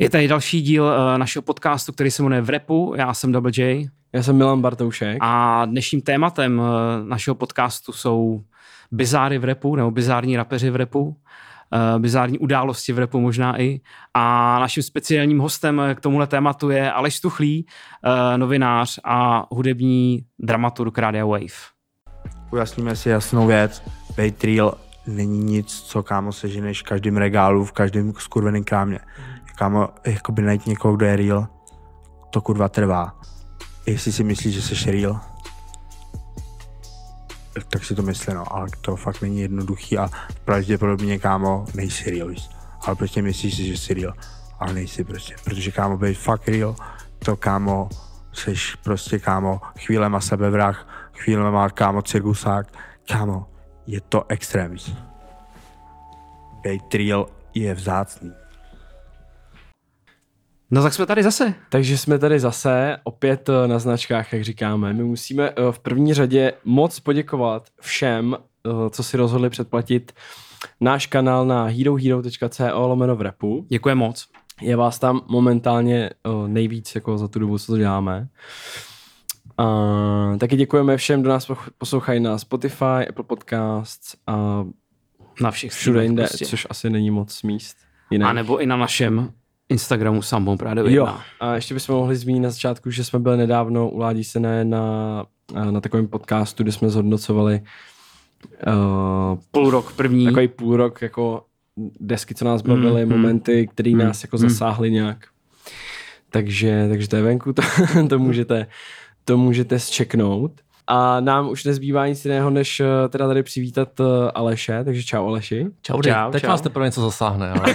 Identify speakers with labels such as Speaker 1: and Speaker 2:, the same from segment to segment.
Speaker 1: Je tady další díl uh, našeho podcastu, který se jmenuje V repu. Já jsem Double J.
Speaker 2: Já jsem Milan Bartoušek.
Speaker 1: A dnešním tématem uh, našeho podcastu jsou bizáry v repu, nebo bizární rapeři v repu, uh, bizární události v repu možná i. A naším speciálním hostem k tomuhle tématu je Aleš Stuchlý, uh, novinář a hudební dramaturg Radia Wave.
Speaker 3: Ujasníme si jasnou věc. Patreon není nic, co kámo seženeš v každém regálu, v každém skurveném krámě kámo, jakoby najít někoho, kdo je real, to kurva trvá. Jestli si myslíš, že jsi real, tak si to myslí, no, ale to fakt není jednoduchý a pravděpodobně, kámo, nejsi real, ale prostě myslíš si, že jsi real, ale nejsi prostě, protože kámo, být fakt real, to kámo, jsi prostě kámo, chvílema sebevrah, chvílema kámo cirkusák, kámo, je to extrémní. Být real je vzácný.
Speaker 1: No tak jsme tady zase.
Speaker 2: Takže jsme tady zase, opět eh, na značkách, jak říkáme. My musíme eh, v první řadě moc poděkovat všem, eh, co si rozhodli předplatit náš kanál na herohero.co lomeno v repu.
Speaker 1: Děkuji moc.
Speaker 2: Je vás tam momentálně nejvíc jako za tu dobu, co to děláme. A taky děkujeme všem, kdo nás poslouchají na Spotify, Apple Podcasts a
Speaker 1: na všech
Speaker 2: všude jinde, prostě. což asi není moc míst.
Speaker 1: Jinak. A nebo i na našem Instagramu Sambo právě
Speaker 2: Jo, a ještě bychom mohli zmínit na začátku, že jsme byli nedávno u Ládí se ne na, na takovém podcastu, kde jsme zhodnocovali
Speaker 1: uh, půl rok první.
Speaker 2: Takový půl rok jako desky, co nás bavily, mm, momenty, které mm, nás jako mm. zasáhly nějak. Takže, takže to je venku, to, to můžete to můžete zčeknout. A nám už nezbývá nic jiného, než eh, teda tady přivítat eh, Aleše, takže čau Aleši.
Speaker 4: Čau, čau teď čau. vás teprve něco zasáhne. Ale...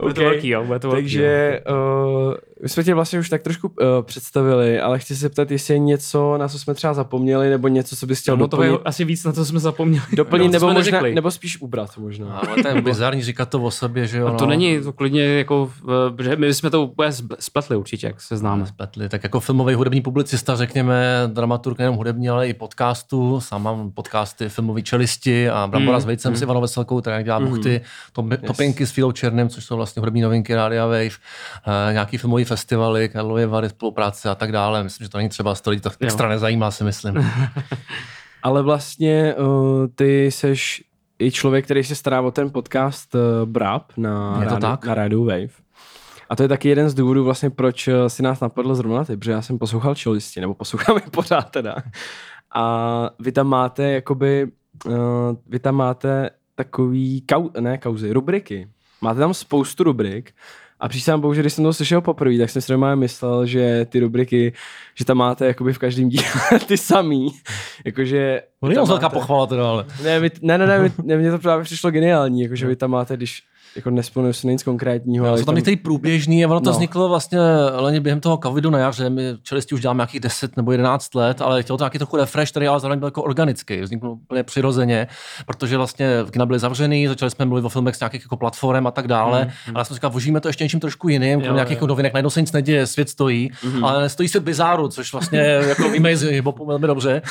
Speaker 1: Bude okay. to velký, jo, bude to
Speaker 2: velký, Takže uh, my jsme tě vlastně už tak trošku uh, představili, ale chci se zeptat, jestli je něco, na co jsme třeba zapomněli, nebo něco, co bys chtěl no, doplnit.
Speaker 1: to je asi víc, na co jsme zapomněli.
Speaker 2: Doplnit, no, nebo, možná, nebo spíš ubrat možná.
Speaker 4: Ale to je bizarní říkat to o sobě, že jo.
Speaker 1: A to no. není, to klidně jako, že my jsme to úplně spletli určitě, jak se známe.
Speaker 4: Spletli, tak jako filmový hudební publicista, řekněme, dramaturg nejenom hudební, ale i podcastu, sám mám podcasty filmový čelisti a Brambora mm, s Vejcem mm. si Ivano Veselkou, tak jak dělá mm. buchty, to, yes. topinky s Filou Černým, což jsou vlastně hudební novinky Rádia Wave, uh, nějaký filmový festivaly, Karlovy Vary, spolupráce a tak dále. Myslím, že to není třeba stolit, to extra nezajímá, si myslím.
Speaker 2: Ale vlastně uh, ty seš i člověk, který se stará o ten podcast uh, BRAP na,
Speaker 4: Je to rádi, tak?
Speaker 2: na Radio Wave. A to je taky jeden z důvodů vlastně, proč si nás napadl zrovna ty, protože já jsem poslouchal čelisti, nebo poslouchám je pořád teda. A vy tam máte jakoby, uh, vy tam máte takový, kau, ne kauzy, rubriky. Máte tam spoustu rubrik a přísám bohu, že když jsem to slyšel poprvé, tak jsem si normálně myslel, že ty rubriky, že tam máte jakoby v každém díle ty samý. Jakože...
Speaker 4: To je velká pochvala teda, ale...
Speaker 2: Ne, ne, ne, ne, ne, mně to právě přišlo geniální, jakože vy tam máte, když jako nespomenu si nic konkrétního.
Speaker 4: ale jsou tam některý průběžný a ono to no. vzniklo vlastně leně během toho covidu na jaře. My čelisti už děláme nějakých 10 nebo 11 let, ale chtěl to nějaký trochu refresh, který ale zároveň byl jako organický. Vznikl úplně přirozeně, protože vlastně kina byly zavřený, začali jsme mluvit o filmech z nějakých jako platform a tak dále. Mm, mm. Ale já jsem říkal, vožíme to ještě něčím trošku jiným, kromě nějakých jo. novinek, najednou se nic neděje, svět stojí, mm. ale stojí svět bizáru, což vlastně jako víme z hibopu velmi dobře.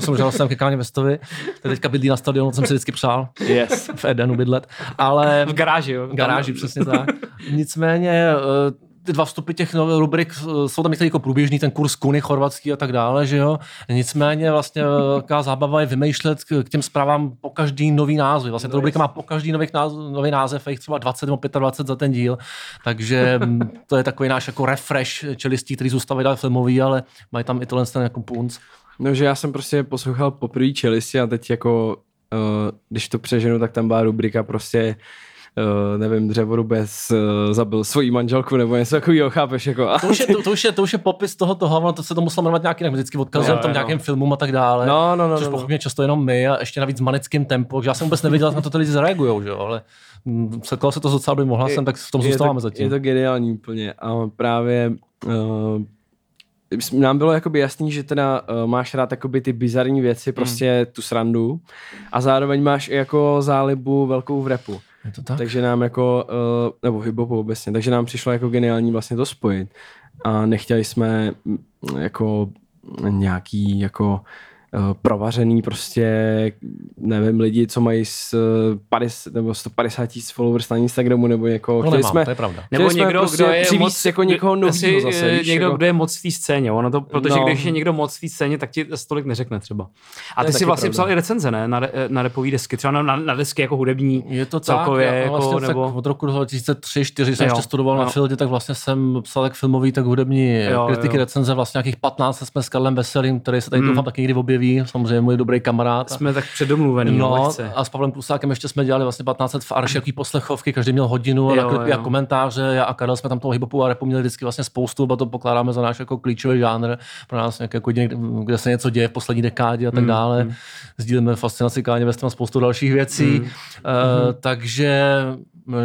Speaker 4: Jsem žil jsem ke Káně Vestovi, teďka bydlí na stadionu, jsem si vždycky přál.
Speaker 2: Yes.
Speaker 4: v Edenu bydlet. Ale
Speaker 1: v garáži, jo?
Speaker 4: V garáži, přesně tak. Nicméně eh, ty dva vstupy těch nových rubrik eh, jsou tam některý jako průběžný, ten kurz Kuny, chorvatský a tak dále, že jo. Nicméně vlastně eh, taková zábava je vymýšlet k, těm zprávám po každý nový název. Vlastně ta rubrika má po každý nový název, nový název, jich třeba 20 nebo 25 za ten díl, takže mm, to je takový náš jako refresh čelistí, který zůstávají dál filmový, ale mají tam i tohle ten jako punc.
Speaker 2: No, že já jsem prostě poslouchal poprvé čelisti a teď jako když to přeženu, tak tam byla rubrika prostě uh, nevím, dřevorubec uh, zabil svoji manželku nebo něco takového, chápeš? Jako,
Speaker 4: to, už je, to, to, už je, to už je popis toho, toho to se to muselo jmenovat nějaký, vždycky odkazujeme no, tam no. nějakým filmům a tak dále.
Speaker 2: No, no, no,
Speaker 4: což
Speaker 2: no,
Speaker 4: pochopně no. často jenom my a ještě navíc manickým tempo, že já jsem vůbec nevěděl, jak na to ty lidi zareagují, že jo, ale mm, setkal se to docela by mohla jsem, tak v tom zůstáváme zatím.
Speaker 2: Je to geniální úplně a právě uh, nám bylo jakoby jasný, že teda uh, máš rád jakoby ty bizarní věci, hmm. prostě mm. tu srandu a zároveň máš i jako zálibu velkou v repu.
Speaker 4: Je to tak?
Speaker 2: Takže nám jako, uh, nebo hiphopu obecně, takže nám přišlo jako geniální vlastně to spojit. A nechtěli jsme jako nějaký jako provařený prostě, nevím, lidi, co mají s 50, nebo 150 tisíc followers na Instagramu, nebo jako,
Speaker 4: No nemám, to je pravda.
Speaker 1: Nebo
Speaker 2: jsme
Speaker 1: někdo,
Speaker 2: prostě
Speaker 1: kdo je
Speaker 2: přivízt
Speaker 1: moc,
Speaker 2: jako někoho novýho
Speaker 1: asi,
Speaker 2: zase,
Speaker 1: eh,
Speaker 2: víš,
Speaker 1: někdo,
Speaker 2: jako-
Speaker 1: kdo je moc v té scéně, ono to, protože
Speaker 2: No.
Speaker 1: když je někdo moc v té scéně, tak ti stolik neřekne třeba. A ty si vlastně
Speaker 2: pravda.
Speaker 1: psal i recenze, ne, na, na repový desky, třeba na, na, na desky jako hudební.
Speaker 4: Je to
Speaker 1: celkově,
Speaker 4: tak, já
Speaker 1: jako,
Speaker 4: vlastně
Speaker 1: nebo-
Speaker 4: tak od roku 2003-2004 jsem
Speaker 1: Jo,
Speaker 4: ještě studoval
Speaker 1: jo.
Speaker 4: na Fieldě, tak vlastně jsem psal jak filmový, tak hudební
Speaker 1: Jo,
Speaker 4: kritiky,
Speaker 1: jo.
Speaker 4: recenze, vlastně nějakých 15 jsme s Karlem Veselým, který se tady
Speaker 1: Hmm.
Speaker 4: doufám taky někdy objeví, samozřejmě můj dobrý kamarád. A-
Speaker 1: Jsme tak předomluvený, no,
Speaker 4: No,
Speaker 1: lehce.
Speaker 4: a s Pavlem Klusákem ještě jsme dělali vlastně 15 let v Arši, jaký poslechovky, každý měl hodinu a
Speaker 1: Jo,
Speaker 4: klipy a
Speaker 1: jo.
Speaker 4: komentáře. Já a Karel jsme tam toho hiphopu a repu měli vždycky vlastně spoustu, a to pokládáme za náš jako klíčový žánr pro nás, nějak jako někde, kde se něco děje v poslední dekádě a tak
Speaker 1: Hmm,
Speaker 4: dále. Sdílíme fascinaci Káně Westem a spoustu dalších věcí.
Speaker 1: Hmm.
Speaker 4: Uh, takže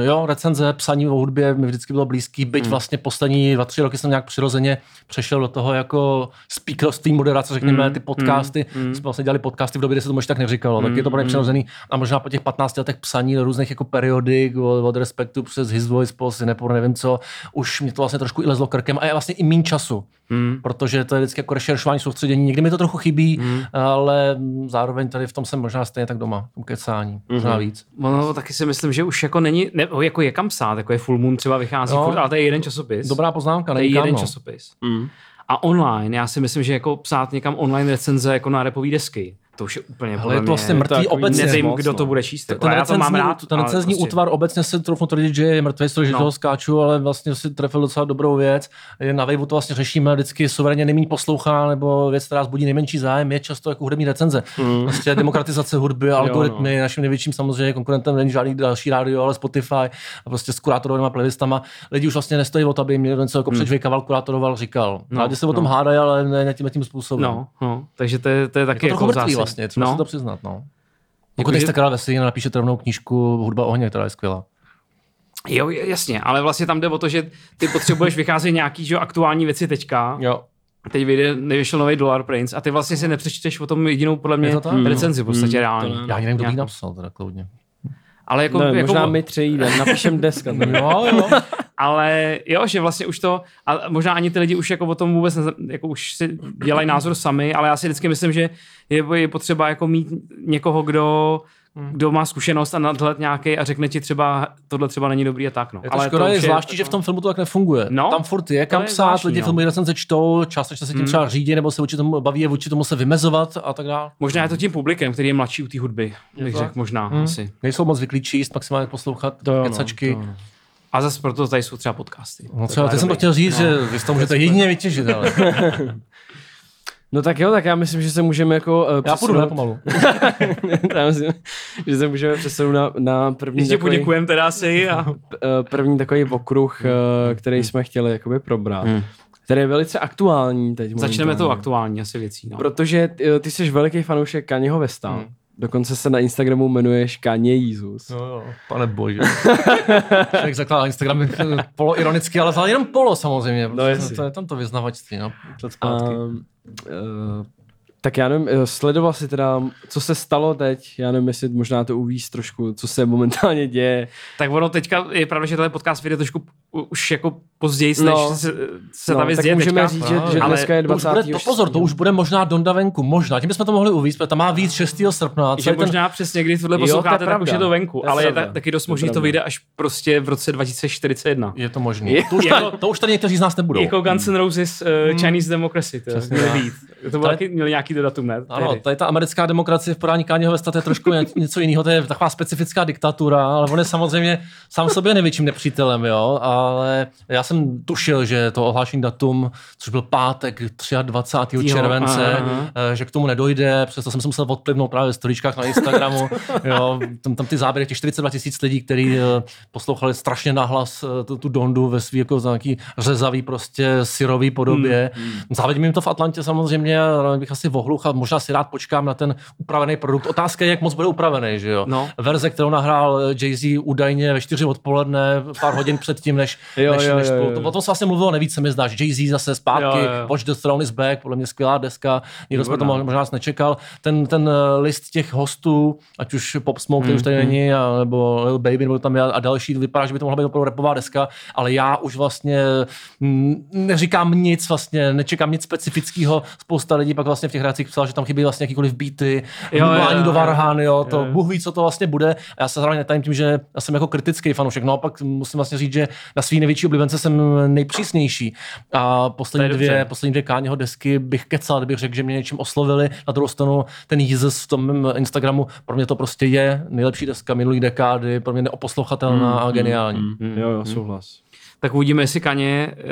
Speaker 4: jo, recenze, psaní o hudbě mi vždycky bylo blízký, byť
Speaker 1: Hmm.
Speaker 4: vlastně poslední dva, tři roky jsem nějak přirozeně přešel do toho jako speakerství, moderace, řekněme,
Speaker 1: Hmm.
Speaker 4: ty podcasty.
Speaker 1: Hmm.
Speaker 4: Jsme vlastně dělali podcasty v době, kdy se tomu ještě tak neříkalo, tak je to pro mě přirozený. A možná po těch 15 letech psaní do různých jako periodik, od, od Respektu přes His Voice, po Cinepor, nevím co, už mě to vlastně trošku i lezlo krkem a je vlastně i méně času.
Speaker 1: Hmm.
Speaker 4: Protože to je vždycky jako rešeršování, soustředění. Někdy mi to trochu chybí,
Speaker 1: Hmm.
Speaker 4: ale zároveň tady v tom jsem možná stejně tak doma, v tom kecání, možná víc.
Speaker 1: Ono taky si myslím, že už jako není, ne, jako je kam psát, jako je Full Moon třeba vychází
Speaker 4: No.
Speaker 1: furt, ale to je jeden časopis.
Speaker 4: Dobrá poznámka,
Speaker 1: to je jeden
Speaker 4: no.
Speaker 1: časopis.
Speaker 2: Mm.
Speaker 1: A online, já si myslím, že jako psát někam online recenze jako na repový desky, to už je úplně
Speaker 4: Ale je to vlastně mrtvý obecně.
Speaker 1: Nevím,
Speaker 2: moc,
Speaker 1: kdo
Speaker 2: no.
Speaker 1: to bude číst.
Speaker 4: Ten,
Speaker 1: Jako, já to mám rád.
Speaker 4: ten recenzní
Speaker 1: prostě-
Speaker 4: útvar obecně se troufnu tvrdit, že je mrtvý že
Speaker 1: No.
Speaker 4: toho skáču, ale vlastně si trefil docela dobrou věc. Na Waveu to vlastně řešíme vždycky suverénně nejméně poslouchaná nebo věc, která zbudí nejmenší zájem, je často jako hudební recenze.
Speaker 1: Hmm.
Speaker 4: Prostě demokratizace hudby, algoritmy, naším největším samozřejmě konkurentem není žádný další rádio, ale Spotify a prostě s kurátorovými playlistama. Lidi už vlastně nestojí o to, aby jim něco jako předžvejkaval, kurátoroval, říkal.
Speaker 1: No,
Speaker 4: No, Rádi se o tom
Speaker 1: no.
Speaker 4: hádají, ale ne, tím, tím způsobem.
Speaker 1: No, no, takže to je, to je taky
Speaker 4: trochu
Speaker 1: jako
Speaker 4: vlastně, třeba
Speaker 1: no.
Speaker 4: si to přiznat. No. Teď
Speaker 1: že-
Speaker 4: jste Karel Veselý napíšete rovnou knížku Hudba ohně, která je skvělá.
Speaker 1: Jo, jasně, ale vlastně tam jde o to, že ty potřebuješ vycházet nějaký že, jo, aktuální věci teďka.
Speaker 4: Jo.
Speaker 1: Teď vyjde, nevyšel nový Dollar Prince a ty vlastně si nepřečteš o tom jedinou, podle mě,
Speaker 4: Je to tak?
Speaker 1: recenzi v podstatě
Speaker 2: Mm,
Speaker 1: reálně.
Speaker 4: Já ani nevím, kdo by ji napsal, teda kloudně.
Speaker 1: Ale jako,
Speaker 2: Ne,
Speaker 1: jako
Speaker 2: možná my tři jdem, napíšem deska. tady.
Speaker 4: Jo, jo.
Speaker 1: ale jo, že vlastně už to, a možná ani ty lidi už jako o tom vůbec, ne, jako už si dělají názor sami, ale já si vždycky myslím, že je, je potřeba jako mít někoho, kdo kdo má zkušenost a nadhled nějaký a řekne ti třeba, tohle třeba není dobrý a tak. No.
Speaker 4: Je to
Speaker 1: ale
Speaker 4: škoda,
Speaker 1: už
Speaker 4: je zvláštní, že v tom filmu to tak nefunguje.
Speaker 1: No,
Speaker 4: tam furt je kam
Speaker 1: je
Speaker 4: psát,
Speaker 1: zvláštní,
Speaker 4: lidi
Speaker 1: no.
Speaker 4: filmují recenze čtou, částečně se tím třeba řídí, nebo se vůči tomu baví, je vůči tomu se vymezovat a tak dále.
Speaker 1: Možná je to tím publikem, který je mladší u té hudby, bych
Speaker 4: tak?
Speaker 1: řekl možná
Speaker 4: Hmm.
Speaker 1: asi.
Speaker 4: Nejsou moc zvyklí číst, maximálně poslouchat
Speaker 2: To jo, no,
Speaker 4: kecačky.
Speaker 2: to jo.
Speaker 1: A zase proto tady jsou třeba podcasty.
Speaker 4: No třeba, teď jsem to chtěl říct, že vy z toho můžete jedině vytěžit, ale
Speaker 2: No tak jo, tak já myslím, že se můžeme jako uh,
Speaker 4: já půjdu pomalu.
Speaker 2: já myslím, že se můžeme přesunout na, na první,
Speaker 1: Ještě
Speaker 2: takový,
Speaker 1: poděkujeme teda asi a
Speaker 2: eh, první takový okruh, eh, který jsme chtěli jakoby probrat.
Speaker 1: Hmm.
Speaker 2: Který je velice aktuální teď.
Speaker 1: začneme tou
Speaker 2: momentálně.
Speaker 1: aktuální asi věcí. No.
Speaker 2: Protože ty jsi veliký fanoušek Kanyeho Westa.
Speaker 1: Hmm.
Speaker 2: Dokonce se na Instagramu jmenuješ Kanye Jesus.
Speaker 4: Jo, jo, pane bože. Člověk zakládá Instagram polo ironicky, ale jenom polo samozřejmě. No,
Speaker 2: jasně.
Speaker 4: to je tam to vyznavačství, no. Zpátky.
Speaker 2: A, uh, tak já nevím, eh, sledoval si teda, co se stalo teď, já nevím, jestli možná to uvíš trošku, co se momentálně děje.
Speaker 1: Tak ono teďka je pravda, že tenhle podcast vyjde trošku už jako později, než
Speaker 2: No.
Speaker 1: se, se
Speaker 2: No,
Speaker 1: ta věc
Speaker 2: tak
Speaker 1: děje
Speaker 2: můžeme
Speaker 1: teďka.
Speaker 2: říct, že,
Speaker 4: No,
Speaker 2: že
Speaker 1: ale
Speaker 2: dneska je
Speaker 4: To už
Speaker 2: 20.
Speaker 4: bude, to pozor, to už bude možná Donda venku, možná. Tím bychom to mohli uvíct, protože tam má víc 6. srpna.
Speaker 1: že
Speaker 4: ten,
Speaker 1: možná přesně, když tohle
Speaker 2: to je
Speaker 1: posloucháte, tak už je to venku,
Speaker 2: To je
Speaker 1: ale je taky dost
Speaker 2: To je
Speaker 1: možný, to
Speaker 2: pravda.
Speaker 1: vyjde až prostě v roce 2041.
Speaker 4: je to možný.
Speaker 2: Je-
Speaker 4: To už, tady, to už tady někteří z nás nebudou.
Speaker 1: Jako Guns N' Roses uh, Chinese Democracy, to být. To bylo taky, měli nějaký datum, ne?
Speaker 4: Ano, tady ta americká demokracie v podání Káněho Vesta, to je trošku ně- něco jiného, to je taková specifická diktatura, ale on je samozřejmě sám sobě největším nepřítelem, jo, ale já jsem tušil, že to ohlášení datum, což byl pátek 23.
Speaker 1: Jo,
Speaker 4: července,
Speaker 1: aha.
Speaker 4: eh, že k tomu nedojde, přesto jsem se musel odplivnout právě v storičkách na Instagramu, jo, tam, tam ty záběry těch 42 tisíc lidí, kteří eh, poslouchali strašně nahlas eh, tu, tu Dondu ve svý jako nějaký řezavý prostě syrový podobě. Hmm. Závidím jim to v Atlantě samozřejmě, ale bych asi vohluch a možná si rád počkám na ten upravený produkt. Otázka je, jak moc bude upravený, že jo?
Speaker 1: No.
Speaker 4: Verze, kterou nahrál Jay-Z údajně ve 4 odpoledne, pár hodin předtím, než než,
Speaker 2: Jo,
Speaker 4: než,
Speaker 2: jo,
Speaker 4: než
Speaker 2: jo, jo.
Speaker 4: To, o tom se vlastně mluvilo nejvíc, se mi zdá, že Jay-Z zase zpátky,
Speaker 2: Jo, jo.
Speaker 4: Watch the Throne is back, podle mě skvělá deska, nikdo jsme to možná nečekal. Ten, ten eh, list těch hostů, ať už Pop Smoke, který už tady není, a, nebo Lil Baby, nebo tam je a další, vypadá, že by to mohla být opravdu repová deska, ale já už vlastně mm, neříkám nic, vlastně nečekám nic specifického. Spousta lidí pak vlastně v těch reakcích psala, že tam chybí vlastně jakýkoliv beaty, mluvání
Speaker 1: jo,
Speaker 4: do
Speaker 1: jo.
Speaker 4: Varhany, jo, to
Speaker 1: Jo, jo.
Speaker 4: Bůh ví, co to vlastně bude. A já se zároveň netajím tím, že já jsem jako kritický fanoušek. No a pak musím vlastně říct, že na svý největší oblíbence jsem nejpřísnější. A poslední dvě,
Speaker 1: dobře.
Speaker 4: poslední dvě Káněho desky bych kecal, kdybych řekl, že mě něčím oslovili. Na druhou stranu ten Jesus v tom Instagramu, pro mě to prostě je nejlepší deska minulý dekády, pro mě neoposlouchatelná a geniální.
Speaker 2: Mm, jo, jo, souhlas.
Speaker 1: Tak uvidíme, jestli Kaně, eh,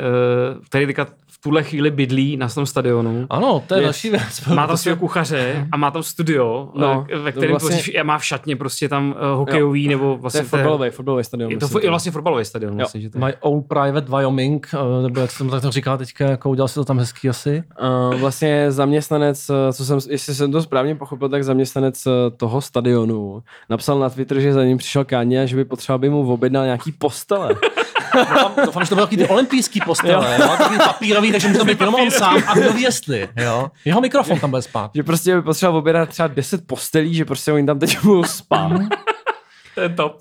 Speaker 1: který teďka v tuhle chvíli bydlí na tom stadionu,
Speaker 4: Ano, to je další věc.
Speaker 1: má tam svého kuchaře a má tam studio,
Speaker 2: No,
Speaker 1: no, ve
Speaker 2: to
Speaker 1: kterém
Speaker 2: vlastně-
Speaker 1: vlastně... má v šatně prostě tam uh, hokejový nebo
Speaker 2: To
Speaker 1: vlastně
Speaker 2: je fotbalový, fotbalový stadion.
Speaker 1: Je to
Speaker 2: myslím,
Speaker 1: je vlastně fotbalový stadion. Vlastně, že to je.
Speaker 4: My own private Wyoming, eh, nebo jak jsem tak to říkal teďka, jako udělal si to tam hezký asi.
Speaker 2: Uh, vlastně zaměstnanec, eh, co jsem, jestli jsem to správně pochopil, tak zaměstnanec eh, toho stadionu napsal na Twitter, že za ním přišel Káně a že by potřeboval by mu objednal nějaký postele.
Speaker 4: Doufám, doufám, že to byl takový ty olympijský postele, jo? takový papírový, takže může to být jenom on sám a kdo ví jestli, jo? Jeho mikrofon tam bude spát.
Speaker 2: že prostě by potřeboval objednat třeba 10 postelí, že prostě oni tam teď budou spát.
Speaker 1: To je top.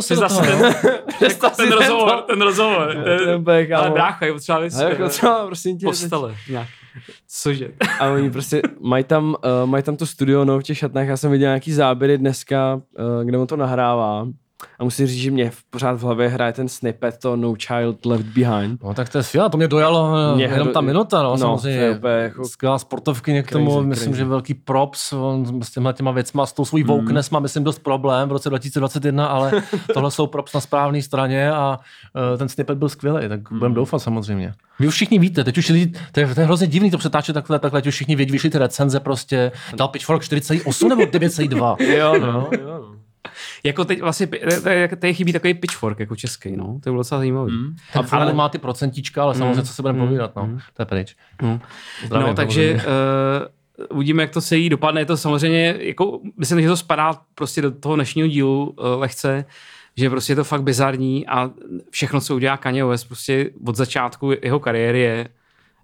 Speaker 4: Si
Speaker 1: To je zase
Speaker 4: toho,
Speaker 1: ten,
Speaker 4: jo?
Speaker 1: ten, ten rozhovor, ten rozhovor.
Speaker 2: ten kámo.
Speaker 1: Ale brácha, je potřeba
Speaker 2: Ale jako třeba, prosím tě,
Speaker 1: postele. Nějak. Cože?
Speaker 2: A oni prostě mají tam, uh, mají tam to studio no, v těch šatnách. Já jsem viděl nějaký záběry dneska, uh, kde on to nahrává. A musím říct, že mě v- pořád v hlavě hraje ten snippet, to No Child Left Behind.
Speaker 4: No tak to je skvělé, to mě dojalo
Speaker 2: Mě
Speaker 4: mě jenom
Speaker 2: do-
Speaker 4: ta minuta, no,
Speaker 2: no,
Speaker 4: no
Speaker 2: to je
Speaker 4: samozřejmě.
Speaker 2: jako
Speaker 4: Skvělá sportovkyně k tomu,
Speaker 2: crazy,
Speaker 4: myslím,
Speaker 2: crazy.
Speaker 4: že velký props, on s těma těma věcma, s tou svou wokeness má, myslím, dost problém v roce 2021, ale tohle jsou props na správné straně a uh, ten snippet byl skvělý, tak budeme doufat samozřejmě. Vy už všichni víte, teď už lidi, to je, to je hrozně divný to přetáčet takhle, takhle, teď už všichni vědí, vyšly ty recenze prostě, dal Pitchfork 4,8 nebo 9,2.
Speaker 2: Jo, no, jo, no.
Speaker 1: Jako teď vlastně, tady- chybí takový pitchfork jako český, no. To je bylo docela zajímavý. Mm.
Speaker 4: Ten ale má ty procentíčka, ale samozřejmě, co se budeme povídat, no. To je pryč.
Speaker 1: No,
Speaker 4: Zdravím,
Speaker 1: no takže uh, uvidíme, jak to celý dopadne. Je to samozřejmě, jako, myslím, že to spadá prostě do toho dnešního dílu uh, lehce, že prostě je to fakt bizarní a všechno, co udělá Kanye West, prostě od začátku jeho kariéry je,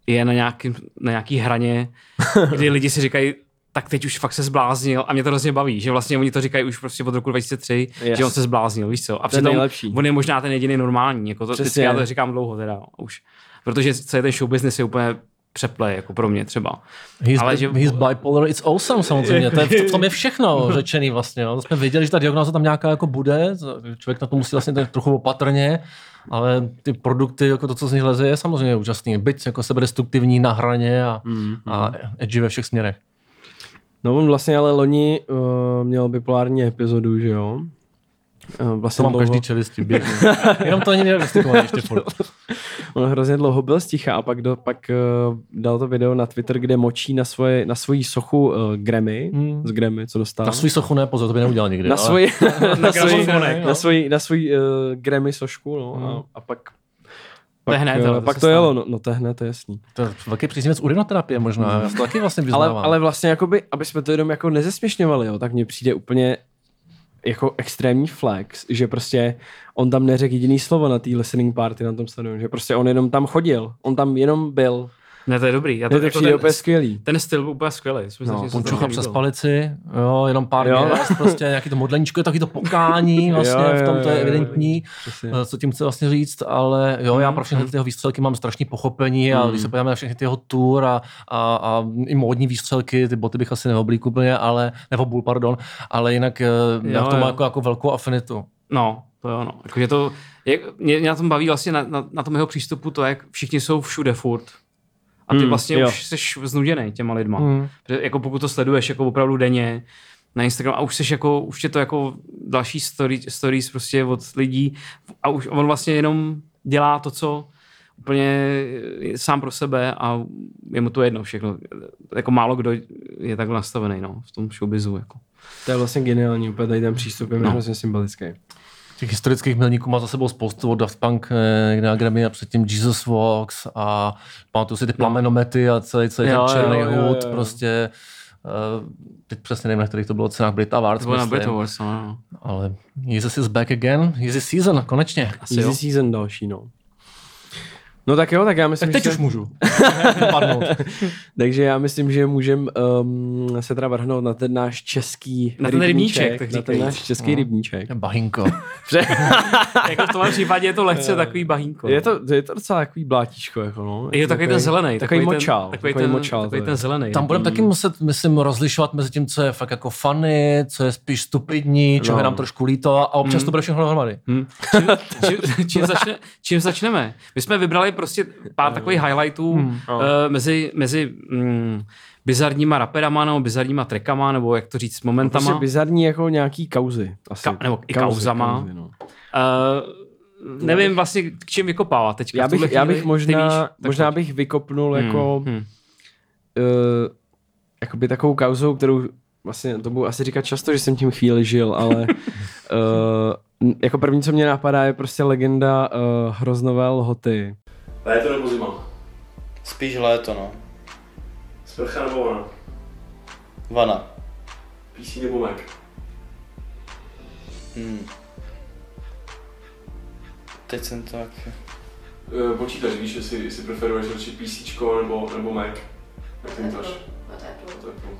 Speaker 1: je na, nějaký, na nějaký hraně, kdy lidi si říkají, tak teď už fakt se zbláznil a mě to hrozně baví, že vlastně oni to říkají už prostě od roku 2003,
Speaker 2: Yes.
Speaker 1: že on se zbláznil, víš co. A
Speaker 2: To je
Speaker 1: přitom
Speaker 2: nejlepší.
Speaker 1: on je možná ten jediný normální, jako to,
Speaker 2: Přesně.
Speaker 1: vždycky já to říkám dlouho teda už. Protože celý ten show business je úplně přeplej, jako pro mě třeba.
Speaker 4: He's,
Speaker 1: Ale že-
Speaker 4: he's bipolar, it's awesome samozřejmě. To je, v tom je všechno řečený vlastně. No. To jsme věděli, že ta diagnoza tam nějaká jako bude. Člověk na to musí vlastně tak trochu opatrně, ale ty produkty, jako to, co z nich leze, je samozřejmě úžasný. Byť jako sebedestruktivní na hraně a, mm, a edgy ve všech směrech.
Speaker 2: No on vlastně ale loni uh, měl bipolární epizodu, že jo? Uh, vlastně
Speaker 4: To mám
Speaker 2: dlouho,
Speaker 4: každý čelisti, běžně. Jenom to není diagnostikovaný ještě furt.
Speaker 2: on hrozně dlouho byl sticha a pak, do, pak uh, dal to video na Twitter, kde močí na, svoje, na svoji sochu uh, Grammy,
Speaker 4: Hmm.
Speaker 2: z Grammy, co dostal.
Speaker 4: Na svůj sochu ne, pozor, to by neudělal nikdy.
Speaker 2: na
Speaker 4: ale-
Speaker 2: svoji, na svoji, na svoji, na svoji uh, Grammy sošku, no,
Speaker 4: Hmm.
Speaker 2: a, a pak
Speaker 1: To je
Speaker 2: pak,
Speaker 1: hned,
Speaker 2: eh,
Speaker 1: ale to
Speaker 2: pak to
Speaker 1: stane.
Speaker 2: jelo, no, no to je hned, to je jasný.
Speaker 4: To je velký příznivec urinoterapie možná, já to taky vlastně
Speaker 2: Ale,
Speaker 4: vyznávám.
Speaker 2: ale vlastně, jakoby, aby jsme to jenom jako nezesměšňovali, jo, tak mně přijde úplně jako extrémní flex, že prostě on tam neřekl jediný slovo na té listening party na tom stadionu, že prostě on jenom tam chodil, on tam jenom byl.
Speaker 1: Ne, to je dobrý. Já
Speaker 2: To, to
Speaker 1: jako ten,
Speaker 2: úplně skvělý.
Speaker 1: ten styl byl úplně skvělý. Myslím,
Speaker 2: No,
Speaker 4: Pončucha
Speaker 1: to
Speaker 4: přes palici, jo, jenom pár
Speaker 2: Jo.
Speaker 4: gest, prostě nějaký to modleníčko, je taky to pokání vlastně,
Speaker 2: Jo, jo,
Speaker 4: v tom to je
Speaker 2: jo, jo.
Speaker 4: evidentní,
Speaker 2: Přesně.
Speaker 4: eh, co tím chce vlastně říct, ale jo,
Speaker 2: Mhm,
Speaker 4: já pro všechny ty jeho výstřelky mám strašný pochopení a když se podíváme na všechny ty jeho tour a, a, a i módní výstřelky, ty boty bych asi neoblík úplně, ale, nebo bull, pardon, ale jinak eh, já
Speaker 1: Jo,
Speaker 4: v tom
Speaker 1: jo.
Speaker 4: mám jako, jako velkou afinitu.
Speaker 1: No, to jo, no. Jakože to, jak, mě, mě na tom baví vlastně na, na, na tom jeho přístupu to, jak všichni jsou všude furt. A ty
Speaker 2: Hmm,
Speaker 1: vlastně
Speaker 2: jo.
Speaker 1: už jsi znuděný těma lidma.
Speaker 4: Hmm.
Speaker 1: Protože jako pokud to sleduješ jako opravdu denně na Instagram a už jsi jako, už je to jako další story, stories prostě od lidí a už on vlastně jenom dělá to, co úplně sám pro sebe a je mu to jedno všechno. Jako málo kdo je takhle nastavený no, v tom showbizu. Jako.
Speaker 2: To je vlastně geniální, úplně tady ten přístup je
Speaker 1: No.
Speaker 2: hrozně symbolický.
Speaker 4: Těch historických milníků má za sebou spoustu od Daft Punk eh, někde na Grammy a předtím Jesus Walks a pamatuju si ty plamenomety a celý, celý
Speaker 1: Jo,
Speaker 4: ten černý
Speaker 1: jo, jo,
Speaker 4: hud,
Speaker 2: jo.
Speaker 4: prostě Uh, teď přesně nevím, na kterých to bylo cenách Brit Awards,
Speaker 1: To bylo na Brit Awards, no, no.
Speaker 4: ale Jesus is back again, Easy season, konečně.
Speaker 1: Asi
Speaker 2: Easy
Speaker 1: jo.
Speaker 2: season další, no. No tak jo, tak já myslím,
Speaker 4: Tak teď
Speaker 2: že...
Speaker 4: už můžu. Vypadnout.
Speaker 2: Takže já myslím, že můžeme um, se teda vrhnout na ten náš český
Speaker 1: Na ten rybníček, tak
Speaker 2: na ten náš český
Speaker 4: No.
Speaker 2: rybníček.
Speaker 4: Bahinko.
Speaker 1: jako v tomhle případě je to lehce takový bahínko.
Speaker 2: Je to, je to docela takový blátíčko, jako no.
Speaker 1: je to takový ten zelený.
Speaker 2: Takový, močál.
Speaker 1: Ten, takový, ten,
Speaker 2: močál.
Speaker 1: takový ten zelený.
Speaker 4: Tam budeme taky muset, myslím, rozlišovat mezi tím, co je fakt jako funny, co je spíš stupidní, čeho
Speaker 2: No.
Speaker 4: je nám trošku líto a občas
Speaker 1: Mm.
Speaker 4: to bude všechno dohromady.
Speaker 1: Hm. Čím, čím, čím, začne, čím začneme? My jsme vybrali prostě pár takových highlightů
Speaker 4: Hmm.
Speaker 1: uh, mezi, mezi mm, bizarníma raperama nebo bizarníma trackama, nebo jak to říct, momentama.
Speaker 2: Prostě bizarní jako nějaký kauzy. Asi.
Speaker 1: Ka- nebo i kauzama.
Speaker 2: Kauzy, no.
Speaker 1: Uh, nevím vlastně, k čím vykopávat teďka.
Speaker 2: Já bych, já bych možná,
Speaker 1: víš?
Speaker 2: Možná
Speaker 1: pojď.
Speaker 2: bych vykopnul
Speaker 1: Hmm,
Speaker 2: jako
Speaker 1: hmm.
Speaker 2: uh, jakoby takovou kauzou, kterou vlastně to budu asi říkat často, že jsem tím chvíli žil, ale uh, jako první, co mě napadá, je prostě legenda uh, hroznové lhoty.
Speaker 5: Léto nebo zima?
Speaker 6: Spíš léto, no.
Speaker 5: Sprcha nebo vana?
Speaker 6: Vana.
Speaker 5: PC nebo Mac?
Speaker 6: Hmm. Teď jsem to tak...
Speaker 5: E, počítač, víš, jestli, jestli preferuješ radši PC nebo, nebo Mac? Jak?
Speaker 7: Od Apple.
Speaker 5: Od Apple.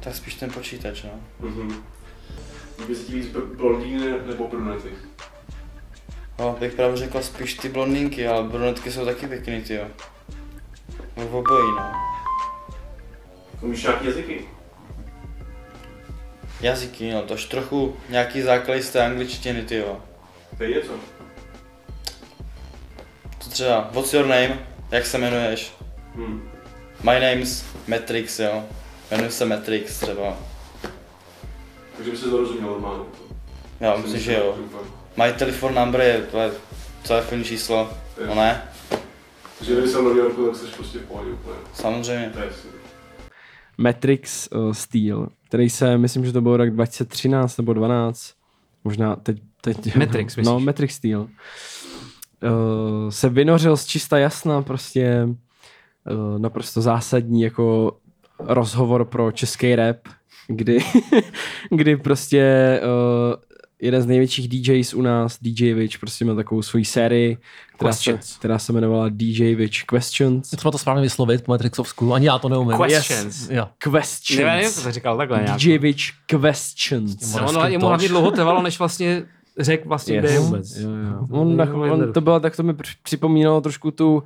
Speaker 6: Tak spíš ten počítač, no.
Speaker 5: Mhm. Líbí se ti víc blondýny nebo brunety?
Speaker 6: No, bych právě řekl spíš ty blondýnky, ale brunetky jsou taky pěkný, ty jo. V obojí, no.
Speaker 5: Umíš nějaký jazyky?
Speaker 6: Jazyky, no, tož trochu nějaký základy z té angličtiny, ty jo.
Speaker 5: To je něco.
Speaker 6: To třeba, what's your name? Jak se jmenuješ?
Speaker 5: Hm.
Speaker 6: My name's Matrix, jo. Jmenuji se Matrix třeba.
Speaker 5: Takže by se dorozuměl normálně.
Speaker 6: Já myslím, že jo. My telephone number je, to je telefonní číslo. No ne,
Speaker 5: Takže kdyby jsem v New Yorku, tak jsi prostě v pohodě úplně.
Speaker 6: samozřejmě.
Speaker 5: Je.
Speaker 2: Matrix uh, Steel, který se, myslím, že to byl rok 2013 nebo 12, možná teď, teď
Speaker 1: Matrix,
Speaker 2: No,
Speaker 1: myslíš?
Speaker 2: Matrix Steel. Uh, se vynořil z čista jasna prostě uh, naprosto zásadní jako rozhovor pro český rap, kdy, kdy prostě uh, jeden z největších DJs u nás, DJ Witch, prostě měl takovou svoji sérii, která se,
Speaker 1: Questions.
Speaker 2: která se jmenovala DJ Witch Questions.
Speaker 4: Je třeba to správně vyslovit po Matrixovsku, ani já to neumím.
Speaker 1: Questions.
Speaker 4: Jo.
Speaker 2: Questions.
Speaker 1: Nevím, nevím, co to říkal takhle nějak.
Speaker 2: DJ Witch Questions.
Speaker 1: No, ono, jemu hlavně dlouho trvalo, než vlastně řekl vlastně, kde je vůbec.
Speaker 2: Jo, jo. On, tak, on, to bylo, tak to mi při- připomínalo trošku tu uh,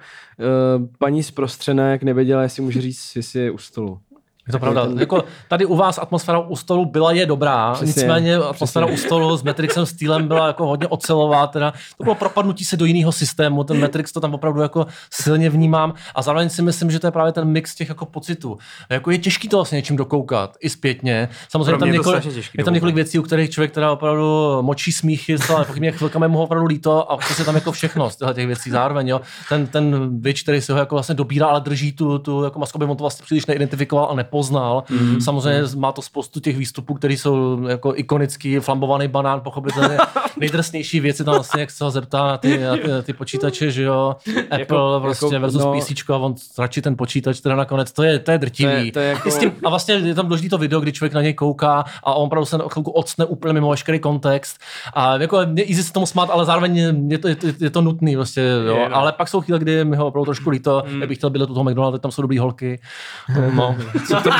Speaker 2: paní z prostřené, jak nevěděla, jestli může říct, jestli je u stolu.
Speaker 4: Je to pravda. Jako tady u vás atmosféra u stolu byla je dobrá,
Speaker 2: Přesně,
Speaker 4: nicméně atmosféra
Speaker 2: přesně.
Speaker 4: u stolu s Matrixem stylem byla jako hodně ocelová, teda to bylo propadnutí se do jiného systému, ten Matrix to tam opravdu jako silně vnímám a zároveň si myslím, že to je právě ten mix těch jako pocitů. Jako je těžký to vlastně něčím dokoukat, i zpětně. Samozřejmě tam několik, je tam několik věcí, u kterých člověk teda opravdu močí smíchy, ale pochybně chvilkami mu ho opravdu líto a prostě tam jako všechno z těch věcí zároveň. Jo. Ten, ten bitch, který si ho jako vlastně dobírá, ale drží tu, tu jako masku, aby on to vlastně příliš neidentifikoval a nepoznal. Mm. Samozřejmě má to spoustu těch výstupů, které jsou jako ikonický, flambovaný banán, pochopitelně nejdrsnější věci tam vlastně, jak se ho zeptá na ty, na ty, na ty počítače, že jo, Apple
Speaker 2: Jako-
Speaker 4: prostě
Speaker 2: jako,
Speaker 4: versus
Speaker 2: no.
Speaker 4: PC a on radši ten počítač teda nakonec, to je, to je drtivý.
Speaker 2: To je- to je jako-
Speaker 4: s tím, a vlastně je tam důležitý to video, kdy člověk na něj kouká a on opravdu se na chvilku octne úplně mimo veškerý kontext. A jako je easy se tomu smát, ale zároveň je to, je to, je to nutný, vlastně, jo.
Speaker 1: Je, no.
Speaker 4: Ale pak jsou chvíle, kdy mi ho opravdu trošku líto, mm. já bych chtěl bydlet u toho McDonalda, tam jsou dobrý holky. No, co k tomu,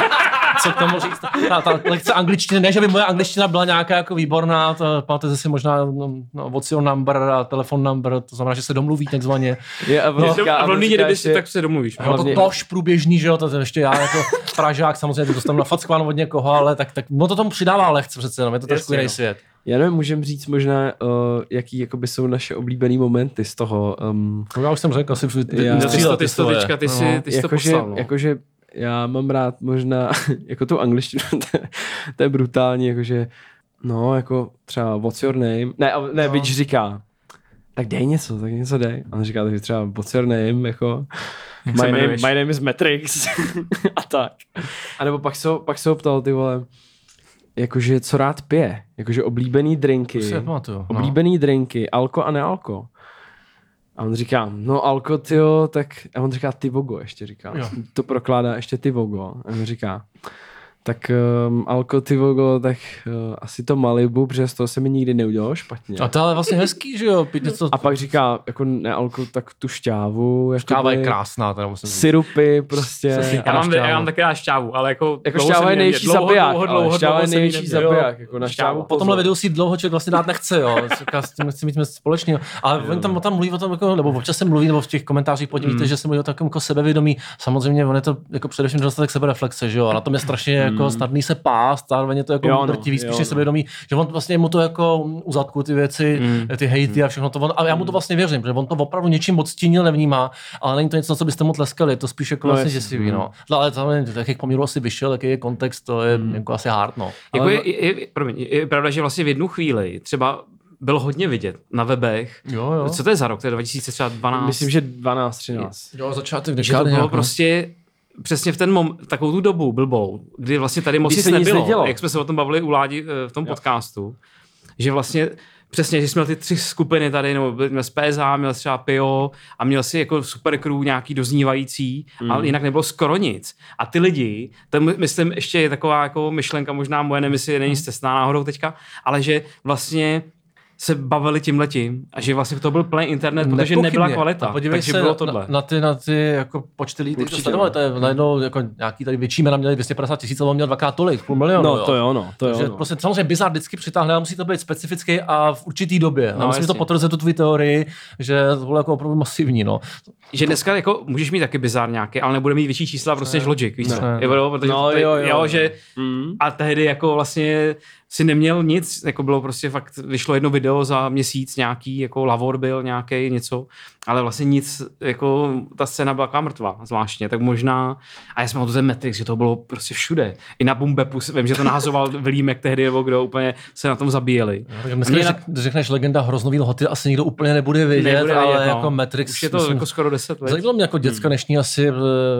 Speaker 4: co k tomu říct? Ta, ta lekce angličtiny, ne, že by moje angličtina byla nějaká jako výborná, to pamatujete si možná no, no, what's your number a telefon number, to znamená, že se domluví takzvaně.
Speaker 2: Je, a
Speaker 1: No, a v
Speaker 2: on
Speaker 1: Londýně, kdyby si tak se domluvíš.
Speaker 4: No, to
Speaker 2: Hlavně-
Speaker 4: tož průběžný, že jo, to je ještě já jako Pražák samozřejmě to dostanu nafackováno od někoho, ale tak, tak no to tomu přidává lehce přece jenom, je to trošku jiný
Speaker 1: no.
Speaker 4: svět.
Speaker 2: Já nevím, můžeme říct možná, uh, jaký jakoby jsou naše oblíbené momenty z toho. Um,
Speaker 4: To já už jsem řekl, asi
Speaker 2: Já-
Speaker 1: No, ty, jsi to, ty, jsi to
Speaker 4: svoje.
Speaker 1: teďka, ty,
Speaker 4: No.
Speaker 1: jsi, ty jsi to
Speaker 2: jakože,
Speaker 1: poslal. No.
Speaker 2: jakože já mám rád možná jako tu angličtinu, to, je- to je brutální, jakože no, jako třeba what's your name, ne, ne, no. říká, tak dej něco, tak něco dej. A on říká, takže třeba what's your name, jako my
Speaker 1: se
Speaker 2: name, my name is Matrix a tak. A nebo pak se, pak se ho ptal, ty vole, jakože co rád pije, jakože oblíbený drinky,
Speaker 4: To si nepamatuju, no.
Speaker 2: oblíbený drinky, alko a nealko. A on říká, no Alko, tyjo, tak... A on říká, ty vogo ještě říká.
Speaker 4: Jo.
Speaker 2: To prokládá ještě ty vogo. A on říká, tak um, Alko, ty vogo, tak uh, asi to Malibu, protože z toho se mi nikdy neudělalo špatně.
Speaker 4: A to je ale vlastně hezký, že jo, pít něco,
Speaker 2: A pak říká, jako ne Alko, tak tu šťávu, jako
Speaker 4: káva je krásná, teda musím říct.
Speaker 2: syrupy, prostě.
Speaker 1: Já mám, já mám taky rád šťávu, ale jako...
Speaker 2: Jako
Speaker 1: dlouho
Speaker 2: šťáva je největší
Speaker 1: Dlouho,
Speaker 2: zabiják,
Speaker 1: dlouho, dlouho,
Speaker 2: ale šťáva
Speaker 1: dlouho
Speaker 2: je největší zabiják, jako na šťávu
Speaker 4: Po tomhle videu si dlouho člověk vlastně dát nechce, jo. Říká, s tím chci mít něco společného. Ale on tam, tam mluví o tom, jako, nebo občas se mluví, nebo v těch komentářích podívíte,
Speaker 2: Hmm.
Speaker 4: že se mluví o takovém jako sebevědomí. Samozřejmě on je to jako především dostatek sebereflexe, že jo. A na tom je strašně jako snadný se pást, zároveň je to jako
Speaker 2: Hmm. No,
Speaker 4: drtivý,
Speaker 2: jo,
Speaker 4: spíš
Speaker 2: no.
Speaker 4: sebevědomí, že on vlastně mu to jako uzadku ty věci,
Speaker 2: Hmm.
Speaker 4: ty hejty a všechno to. On, ale já mu to vlastně věřím, protože on to opravdu něčím odstínil, nevnímá, ale není to něco, co byste mu tleskali, je to spíš jako
Speaker 2: No,
Speaker 4: vlastně děsivý, no. No, Ale tam, jak jak poměru asi vyšel, jaký je kontext, to je
Speaker 2: Hmm.
Speaker 4: jako asi hard, no.
Speaker 1: Jako
Speaker 4: Ale-
Speaker 1: je, je, je, promiň, je, pravda, že vlastně v jednu chvíli třeba bylo hodně vidět na webech.
Speaker 4: Jo, jo.
Speaker 1: Co to je za rok? To je 2012.
Speaker 2: Myslím, že 12, 13.
Speaker 4: Jo, začátek
Speaker 1: že to
Speaker 4: dekády
Speaker 1: bylo
Speaker 4: nějak, no.
Speaker 1: prostě přesně v ten mom, takovou tu dobu blbou, kdy vlastně tady moc nic nebylo,
Speaker 2: nedělo.
Speaker 1: jak jsme se o tom bavili u Ládi eh, v tom podcastu, že vlastně Přesně, že jsme měl ty tři skupiny tady, nebo měl PSA, měl třeba Pio a měl si jako super crew nějaký doznívající, mm. ale jinak nebylo skoro nic. A ty lidi, to my- myslím ještě je taková jako myšlenka, možná moje nemysl není stesná náhodou teďka, ale že vlastně se bavili tímhletím a že vlastně to byl plný internet, protože
Speaker 4: Nepochybně.
Speaker 1: nebyla kvalita.
Speaker 4: A podívej
Speaker 1: takže
Speaker 4: se
Speaker 1: bylo
Speaker 4: na,
Speaker 1: tohle.
Speaker 4: na, ty, na ty jako počty lidí, kteří to sledovali. To je najednou jako nějaký tady větší jména měli 250 tisíc, ale on měl dvakrát tolik, půl milionu.
Speaker 2: No, to jo, no, to jo,
Speaker 4: Takže
Speaker 2: no.
Speaker 4: prostě samozřejmě bizar vždycky přitáhne, ale musí to být specifický a v určitý době. No, myslím, že to potvrzuje tu tvůj teorii, že to bylo jako opravdu masivní. No.
Speaker 1: Že dneska jako můžeš mít taky bizár nějaký, ale nebude mít větší čísla prostě než Logic, víš co?
Speaker 4: Ne.
Speaker 1: Jo, jo, protože
Speaker 2: No,
Speaker 1: to,
Speaker 2: jo, jo, jo.
Speaker 1: že
Speaker 2: Mm.
Speaker 1: a tehdy jako vlastně si neměl nic, jako bylo prostě fakt, vyšlo jedno video za měsíc nějaký, jako Lavor byl nějaký něco, ale vlastně nic, jako ta scéna byla taková mrtvá zvláštně, tak možná, a já jsem mal to ten Matrix, že to bylo prostě všude. I na Bumbepu, vím, že to nahazoval Vilímek tehdy, nebo kdo úplně se na tom zabíjeli.
Speaker 4: Tak dneska, když,
Speaker 1: na-
Speaker 4: řek- když řekneš legenda hroznový lhoty, asi nikdo úplně nebude vědět,
Speaker 1: Nebude
Speaker 4: ale
Speaker 1: vědět, no.
Speaker 4: jako Matrix.
Speaker 1: Už je to
Speaker 4: myslím,
Speaker 1: jako skoro 10 let.
Speaker 4: Zajímalo mě jako děcka dnešní asi, eh,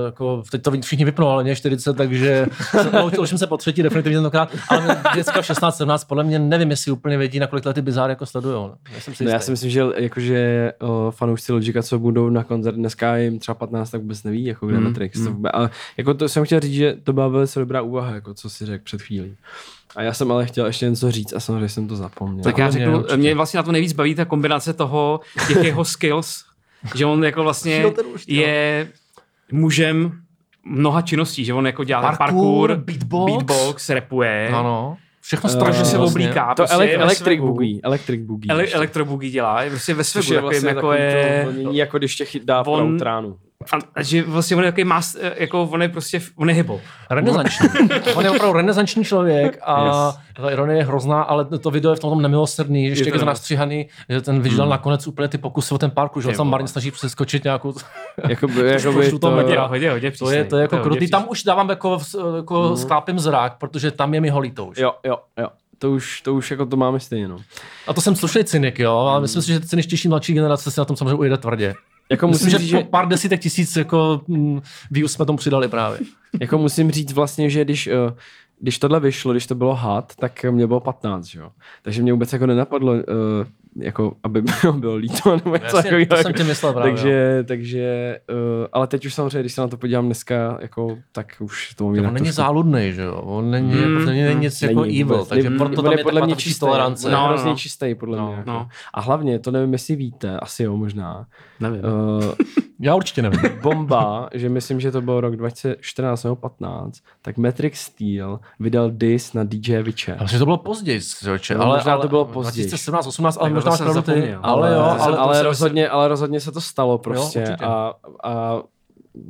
Speaker 4: jako, teď to všichni vypnou, ale mě je 40, takže naučil jsem se po třetí definitivně tentokrát, ale děcka 16, 17, podle mě nevím, jestli úplně vědí, na kolik let ty bizáry jako sledujou.
Speaker 2: No, já
Speaker 4: jistý.
Speaker 2: si myslím, že jakože o, fanoušci Logika, co budou na koncert dneska jim třeba 15, tak vůbec neví, jako kde
Speaker 1: Mm,
Speaker 2: Matrix. To vůbec, ale jako to jsem chtěl říct, že to byla velice dobrá úvaha, jako co si řekl před chvílí. A já jsem ale chtěl ještě něco říct a samozřejmě jsem to zapomněl.
Speaker 1: Tak já
Speaker 4: mě
Speaker 1: řeknu,
Speaker 4: určitě.
Speaker 1: mě vlastně na to nejvíc baví ta kombinace toho, těch jeho skills, že on jako vlastně
Speaker 4: jo.
Speaker 1: je mužem mnoha činností, že on jako dělá
Speaker 4: Parkour,
Speaker 1: parkour,
Speaker 4: beatbox.
Speaker 1: beatbox rapuje,
Speaker 4: Ano, všechno
Speaker 2: Eh,
Speaker 1: takže se
Speaker 2: vlastně.
Speaker 1: oblíká.
Speaker 2: to
Speaker 1: prostě
Speaker 2: ele-
Speaker 1: je ve
Speaker 2: Electric. Boogie, Electric Boogie.
Speaker 1: Ele- elektrobugy dělá, je prostě ve
Speaker 2: vlastně
Speaker 1: jako
Speaker 2: takový
Speaker 1: je...
Speaker 2: to jako když tě chytá
Speaker 1: On-
Speaker 2: outránu.
Speaker 1: A, a že vlastně on je takový mas, jako on je prostě, on je hybo.
Speaker 4: renesanční. On je opravdu renesanční člověk a ta ironie je hrozná, ale to video je v tom nemilosrdný, ještě
Speaker 1: to
Speaker 4: jak je to nastříhaný, že ten vyždal nakonec úplně ty pokusy o ten parku, že tam marně snaží přeskočit nějakou
Speaker 2: Jakoby, jakoby
Speaker 4: to
Speaker 2: to.
Speaker 4: Hodně,
Speaker 1: hodně, hodně
Speaker 4: To je, to je jako
Speaker 1: hodně
Speaker 4: krutý. Tam už dávám jako, jako mm. sklápím zrák, protože tam je mi holý to už.
Speaker 2: jo, jo, jo. To už, to už jako to máme stejně, no.
Speaker 4: A to jsem slušný cynik, jo, ale myslím si, že cyničtější mladší generace si na tom samozřejmě ujede tvrdě.
Speaker 2: Jako musím
Speaker 4: že,
Speaker 2: říct,
Speaker 4: že pár desítek tisíc jako mm, views jsme tomu přidali právě.
Speaker 2: jako musím říct vlastně, že když, eh, když tohle vyšlo, když to bylo had, tak mě bylo 15, že jo. Takže mě vůbec jako nenapadlo, uh, jako, aby ho bylo líto, nebo něco
Speaker 4: Jasně,
Speaker 2: takového.
Speaker 4: to jsem tě myslel právě.
Speaker 2: takže, takže uh, ale teď už samozřejmě, když se na to podívám dneska, jako, tak už to mám
Speaker 4: On
Speaker 2: jinak
Speaker 4: není
Speaker 2: trošku.
Speaker 4: záludný, že jo? On není,
Speaker 1: Hmm,
Speaker 4: jako, není, není nic jako
Speaker 2: Není
Speaker 4: evil,
Speaker 2: vůbec.
Speaker 4: takže
Speaker 2: Ne-
Speaker 4: proto
Speaker 2: on
Speaker 4: tam
Speaker 2: je podle mě čistý,
Speaker 4: tolerance.
Speaker 2: on je
Speaker 1: No, no,
Speaker 2: hrozně
Speaker 1: no.
Speaker 2: čistý, podle
Speaker 1: No,
Speaker 2: mě. Jako.
Speaker 1: no.
Speaker 2: A hlavně, to nevím, jestli víte, asi jo, možná.
Speaker 1: Nevím.
Speaker 2: Uh,
Speaker 4: Já určitě nevím.
Speaker 2: bomba, že myslím, že to byl rok 2014 nebo 15, tak Matrix Steel vydal dis na DJ Viče.
Speaker 4: Myslím, že to bylo později, člověče,
Speaker 2: No,
Speaker 4: ale,
Speaker 2: možná
Speaker 4: ale
Speaker 2: to bylo později.
Speaker 4: 2017, 18, ale možná
Speaker 1: to jsem
Speaker 4: opravdu ty, ale jo,
Speaker 1: Ale-
Speaker 4: ale,
Speaker 2: rozhodně, ale rozhodně se to stalo prostě
Speaker 4: určitě.
Speaker 2: a, a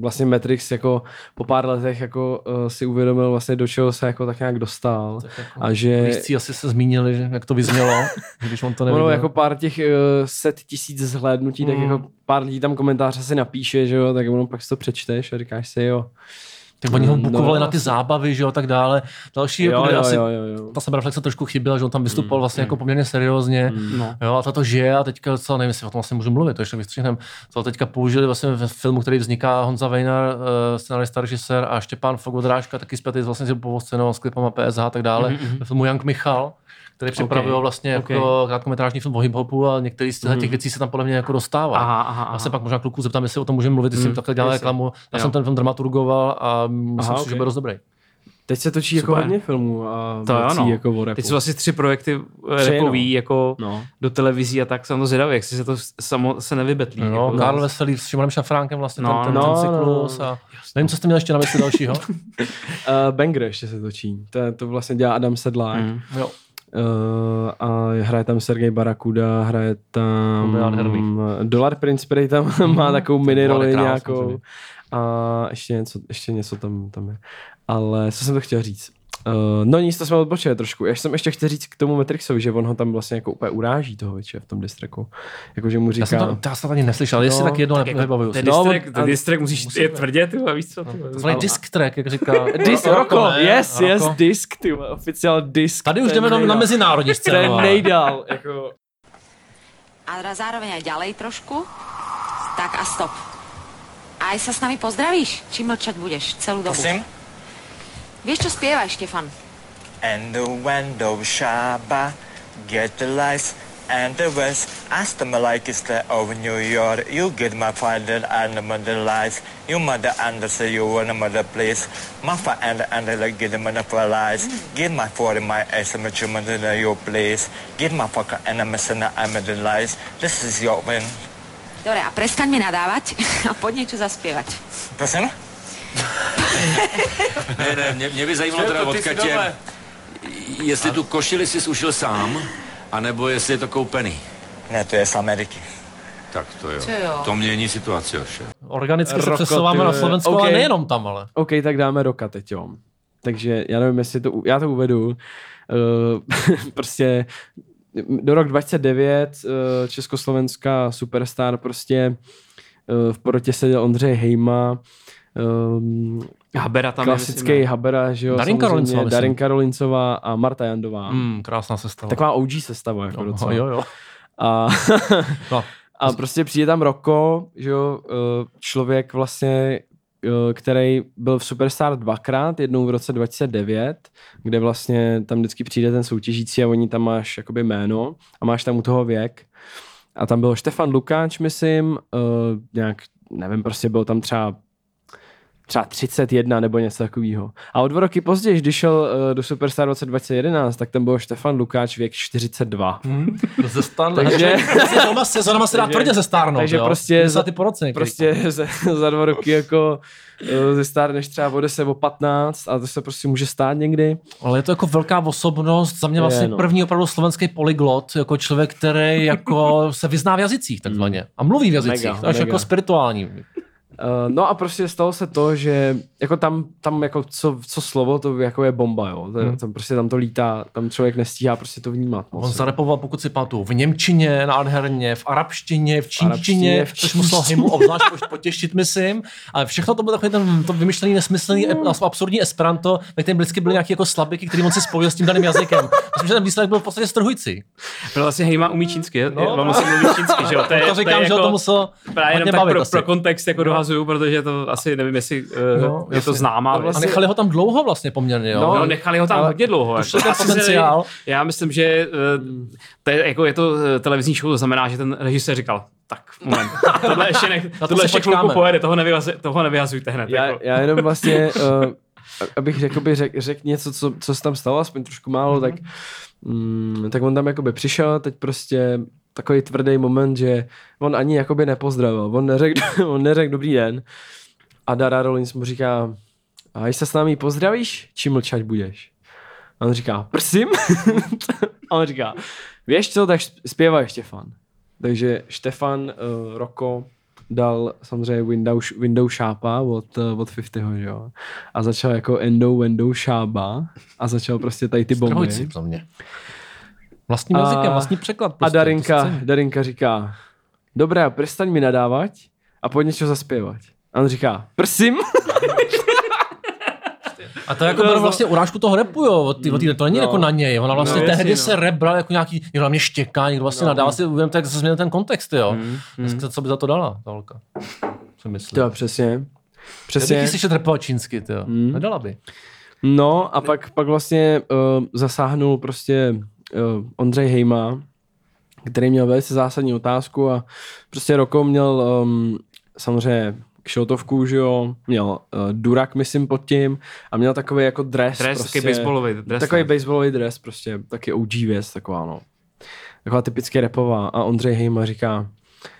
Speaker 2: vlastně Matrix jako po pár letech jako uh, si uvědomil vlastně do čeho se jako tak nějak dostal a že
Speaker 4: Blízcí asi se zmínili, že jak to vyznělo, když on to neviděl.
Speaker 2: ono jako pár těch uh, set tisíc zhlédnutí, tak
Speaker 4: Mm.
Speaker 2: jako pár lidí tam komentáře si napíše, že jo, tak ono pak si to přečteš a říkáš si jo.
Speaker 4: Tak oni ho
Speaker 2: No,
Speaker 4: bukovali na ty
Speaker 2: asi.
Speaker 4: zábavy, že jo, tak dále. Další,
Speaker 2: Jo,
Speaker 4: jako,
Speaker 2: jo,
Speaker 4: asi
Speaker 2: jo, jo, jo.
Speaker 4: ta sebereflexe trošku chyběla, že on tam vystupoval
Speaker 2: Mm,
Speaker 4: vlastně jako poměrně seriózně.
Speaker 1: No.
Speaker 4: Jo, a to žije a teďka, co nevím, jestli o tom vlastně můžu mluvit, to ještě vystřihnem, to teďka použili vlastně ve filmu, který vzniká Honza Vejnar, uh, scenarista, režisér a Štěpán Fogodrážka, taky zpětý vlastně s scénou, s klipama PSH a tak dále,
Speaker 2: Mhm,
Speaker 4: ve filmu Young Michal, který připravují vlastně jako krátkometrážní film o hip-hopu a některý z těch věcí se tam podle mě jako dostává.
Speaker 1: Aha, aha, aha.
Speaker 4: Já se pak možná kluků zeptám, jestli o tom můžeme mluvit, jestli
Speaker 1: Mm,
Speaker 4: takhle dělá
Speaker 1: jestli.
Speaker 4: reklamu. Já
Speaker 1: Jo.
Speaker 4: jsem ten film dramaturgoval a myslím
Speaker 2: Aha,
Speaker 4: si, že
Speaker 2: ok.
Speaker 4: bude dost dobrý.
Speaker 2: Teď se točí jako
Speaker 1: Super.
Speaker 2: hodně filmů a
Speaker 1: To
Speaker 2: věcí
Speaker 1: no.
Speaker 2: jako o rapu.
Speaker 1: Teď jsou asi tři projekty eh,
Speaker 2: Tři,
Speaker 1: repový, jako
Speaker 2: No.
Speaker 1: do televizí a tak jsem to zvědavý, jak si se to samo se nevybetlí.
Speaker 4: No,
Speaker 1: jako,
Speaker 4: Karl Veselý s Šimonem Šafránkem vlastně
Speaker 1: No,
Speaker 4: ten, ten,
Speaker 2: no,
Speaker 4: ten
Speaker 2: no,
Speaker 4: cyklus a nevím, co jste měl ještě na mysli dalšího.
Speaker 2: Uh, Banger ještě se točí. To, to vlastně dělá Adam Sedlák.
Speaker 1: Mm.
Speaker 4: jo.
Speaker 2: Uh, a hraje tam Sergej Barakuda, hraje tam. Dolar Prince, který tam má takovou
Speaker 4: Ten
Speaker 2: mini roli nějakou. A ještě něco, ještě něco tam, tam je. Ale co jsem to chtěl říct? Uh, no nic, to jsme odbočili trošku. Já jsem ještě chtěl říct k tomu Matrixovi, že on ho tam vlastně jako úplně uráží toho většině v tom distreku. Jako, že mu říká...
Speaker 4: Já jsem to, já jsem to ani neslyšel, jestli
Speaker 2: No,
Speaker 4: tak jedno
Speaker 1: Tak
Speaker 4: ne,
Speaker 1: jako.
Speaker 2: No,
Speaker 1: distrek,
Speaker 2: on-
Speaker 1: ten distrek musíš
Speaker 4: musíme-
Speaker 1: je tvrdě, ty vole, víš co? vole.
Speaker 4: To je disk track, jak říká.
Speaker 2: Dis,
Speaker 4: Roko,
Speaker 2: Roko,
Speaker 4: ne?
Speaker 2: yes, yes, disk, ty vole, oficiál disk.
Speaker 4: Tady už jdeme na, mezinárodní scénu.
Speaker 2: Ten nejdál, jako...
Speaker 7: A zároveň aj ďalej trošku. Tak a stop. A aj sa s nami pozdravíš? Či mlčať budeš celú dobu?
Speaker 8: Prosím?
Speaker 7: Vieš, čo spievaj, Štefan?
Speaker 8: And the window shaba, get the lights and the west. Ask them like it's the over New York. You get my father and the mother lights. You mother under say you want a mother place. My father and the under like get the mother for lies. Get my father my ass and my mother your place. Get my fucker and a I'm the lies. This is your win.
Speaker 7: Dobre, a prestaň mi nadávať a poď niečo zaspievať.
Speaker 8: Prosím?
Speaker 9: Ne, ne, mě, mě by zajímalo teda od Katě, jestli tu košili si ušil sám, anebo jestli je to koupený.
Speaker 8: Ne, to je z Ameriky.
Speaker 9: Tak to jo.
Speaker 7: Jo?
Speaker 9: To mění situaci, oše.
Speaker 4: Organicky se
Speaker 2: Roko,
Speaker 4: přesouváme na
Speaker 2: vole.
Speaker 4: Slovensko,
Speaker 2: OK.
Speaker 4: ale nejenom tam, ale.
Speaker 2: OK, tak dáme roka teď, jo. Takže já nevím, jestli to, já to uvedu. Uh, prostě do rok 2009 uh, československá superstar prostě uh, v porotě seděl Ondřej Hejma, um,
Speaker 1: Habera tam je,
Speaker 2: klasický
Speaker 1: ne?
Speaker 2: Habera, že jo,
Speaker 4: Darinka Rolincová.
Speaker 2: Darinka Rolincová a Marta Jandová.
Speaker 4: Hmm, krásná sestava.
Speaker 2: Taková OG sestava, jako
Speaker 4: jo,
Speaker 2: docela.
Speaker 4: jo, jo.
Speaker 2: A,
Speaker 4: No.
Speaker 2: a prostě přijde tam Roko, že jo, eh, člověk vlastně, eh, který byl v Superstar dvakrát, jednou v roce 2009, kde vlastně tam vždycky přijde ten soutěžící a oni tam máš jakoby jméno a máš tam u toho věk. A tam byl Štefan Lukáč, myslím, eh, nějak, nevím, prostě byl tam třeba třeba 31 nebo něco takového. A o dva roky později, když šel uh, do Superstar v roce 2011, tak tam byl Štefan Lukáč věk 42.
Speaker 4: Hmm, ze stan,
Speaker 2: Takže-
Speaker 4: sezónama, sezónama se dá
Speaker 2: Takže-
Speaker 4: tvrdě zestárnout,
Speaker 2: takže
Speaker 4: jo?
Speaker 2: prostě
Speaker 4: 50
Speaker 2: za-
Speaker 4: po roce některý.
Speaker 2: prostě za, za dva roky jako uh, ze stárneš třeba o 10, o 15 a to se prostě může stát někdy.
Speaker 4: Ale je to jako velká osobnost, za mě vlastně
Speaker 2: Je, no.
Speaker 4: první opravdu slovenský polyglot, jako člověk, který jako se vyzná v jazycích takzvaně a mluví v jazycích,
Speaker 2: Mega,
Speaker 4: to až
Speaker 2: mega.
Speaker 4: jako spirituální.
Speaker 2: Uh, no a prostě stalo se to, že jako tam, tam jako co, co slovo, to jako je bomba, jo. To,
Speaker 4: Hmm.
Speaker 2: tam prostě tam to lítá, tam člověk nestíhá prostě to vnímat. moc.
Speaker 4: On zarepoval, pokud si pamatuju, v Němčině nádherně, v arabštině, v čínštině,
Speaker 2: arabštině, v
Speaker 4: což muselo Himu obzvlášť potěšit, myslím. Ale všechno to bylo takový ten to vymyšlený, nesmyslný,
Speaker 2: Hmm.
Speaker 4: mm. absurdní esperanto, ve kterém vždycky byly nějaké jako slabiky, které on si spojil s tím daným jazykem. Myslím, že ten výsledek byl v podstatě strhující.
Speaker 1: Protože vlastně Hejma umí čínsky,
Speaker 4: No,
Speaker 1: no, on vlastně mluví čínsky, že jo? To, je,
Speaker 4: to říkám,
Speaker 1: je
Speaker 4: že to muselo
Speaker 1: Právě jenom tak pro, pro, kontext jako dohazuju, protože to asi nevím, jestli uh,
Speaker 4: No,
Speaker 1: je to
Speaker 4: jasně.
Speaker 1: známá.
Speaker 4: A
Speaker 2: vlastně-
Speaker 4: nechali ho tam dlouho vlastně poměrně, jo.
Speaker 1: No, no, nechali ho tam
Speaker 2: ale
Speaker 1: hodně dlouho.
Speaker 4: to šlo ten potenciál.
Speaker 1: Já myslím, že eh, to je, jako je to eh, televizní show, to znamená, že ten režisér říkal, tak moment, tohle ještě, ne,
Speaker 4: to
Speaker 1: tohle ještě chvilku pojede, toho, nevyhazuj, toho nevyhazujte hned.
Speaker 2: já,
Speaker 1: jako.
Speaker 2: já jenom vlastně, uh, abych jakoby řek, řek něco, co, co se tam stalo, aspoň trošku málo, tak, mm, tak on tam jakoby přišel, teď prostě takový tvrdý moment, že on ani jakoby nepozdravil, on neřekl, on neřekl dobrý den a Dara Rollins mu říká, a když se s námi pozdravíš, či mlčať budeš? A on říká, prosím? a on říká, víš co, tak zpěvaj Štefan. Takže Štefan uh, Roko dal samozřejmě Windows, Windows šápa od, uh, od 50, že jo. A začal jako Endo Windows šába a začal prostě tady ty bomby.
Speaker 4: Strhující za mě. Vlastním
Speaker 2: A-
Speaker 4: jazykem, vlastní překlad.
Speaker 2: A
Speaker 4: Prostě, to
Speaker 2: Darinka. Darinka říká, dobré, přestaň mi nadávat a pojď něco zaspěvat. A on říká, prosím?
Speaker 4: A to jako bylo vlastně urážku toho repu, jo. Od tý, od tý, to není
Speaker 2: No.
Speaker 4: jako na něj. Ona vlastně
Speaker 2: No,
Speaker 4: no,
Speaker 2: jasně,
Speaker 4: tehdy
Speaker 2: no.
Speaker 4: se rap bral jako nějaký, někdo na mě štěká, někdo vlastně no. nadával si, uvědomte, jak se změnil ten kontext, jo. Mm, Dneska, co by za to dala, ta holka? Co myslíš?
Speaker 2: Jo, přesně.
Speaker 4: Já bych
Speaker 2: Přesně.
Speaker 4: slyšet rapovat čínsky, ty jo.
Speaker 2: Mm.
Speaker 4: Nedala by.
Speaker 2: No a pak, pak vlastně uh, zasáhnul prostě Ondřej Hejma, který měl velice zásadní otázku a prostě Roko měl um, samozřejmě kšotovku, že jo, měl uh, durak, myslím, pod tím a měl takový jako dres.
Speaker 1: Dres,
Speaker 2: prostě,
Speaker 1: takový baseballový dres,
Speaker 2: Takový
Speaker 1: ne?
Speaker 2: baseballový dres, prostě, taky OG věc, taková, no. Taková typicky repová. A Ondřej Hejma říká,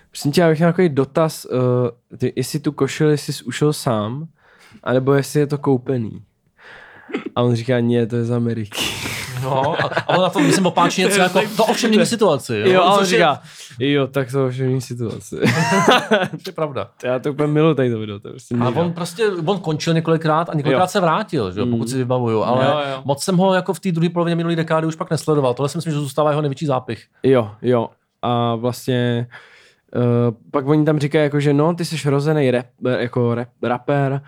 Speaker 2: prosím tě, já bych měl takový dotaz, uh, ty, jestli tu košili jsi ušel sám, anebo jestli je to koupený. A on říká, ne, to je z Ameriky.
Speaker 4: No, a, on na to myslím opáčí něco jako, to ovšem není situaci.
Speaker 2: Jo, a on
Speaker 4: což je-
Speaker 2: říká, jo, tak to už není situace.
Speaker 4: To je pravda.
Speaker 2: Já to úplně miluji tady to video, to prostě
Speaker 4: A on prostě, on končil několikrát a několikrát
Speaker 2: Jo.
Speaker 4: se vrátil, že? jo, pokud si vybavuju, ale
Speaker 2: Jo, jo.
Speaker 4: moc jsem ho jako v té druhé polovině minulé dekády už pak nesledoval. Tohle si myslím, že zůstává jeho největší zápich.
Speaker 2: Jo, jo. A vlastně uh, pak oni tam říkají, jako, že no, ty jsi rozený rap, jako rap, rapper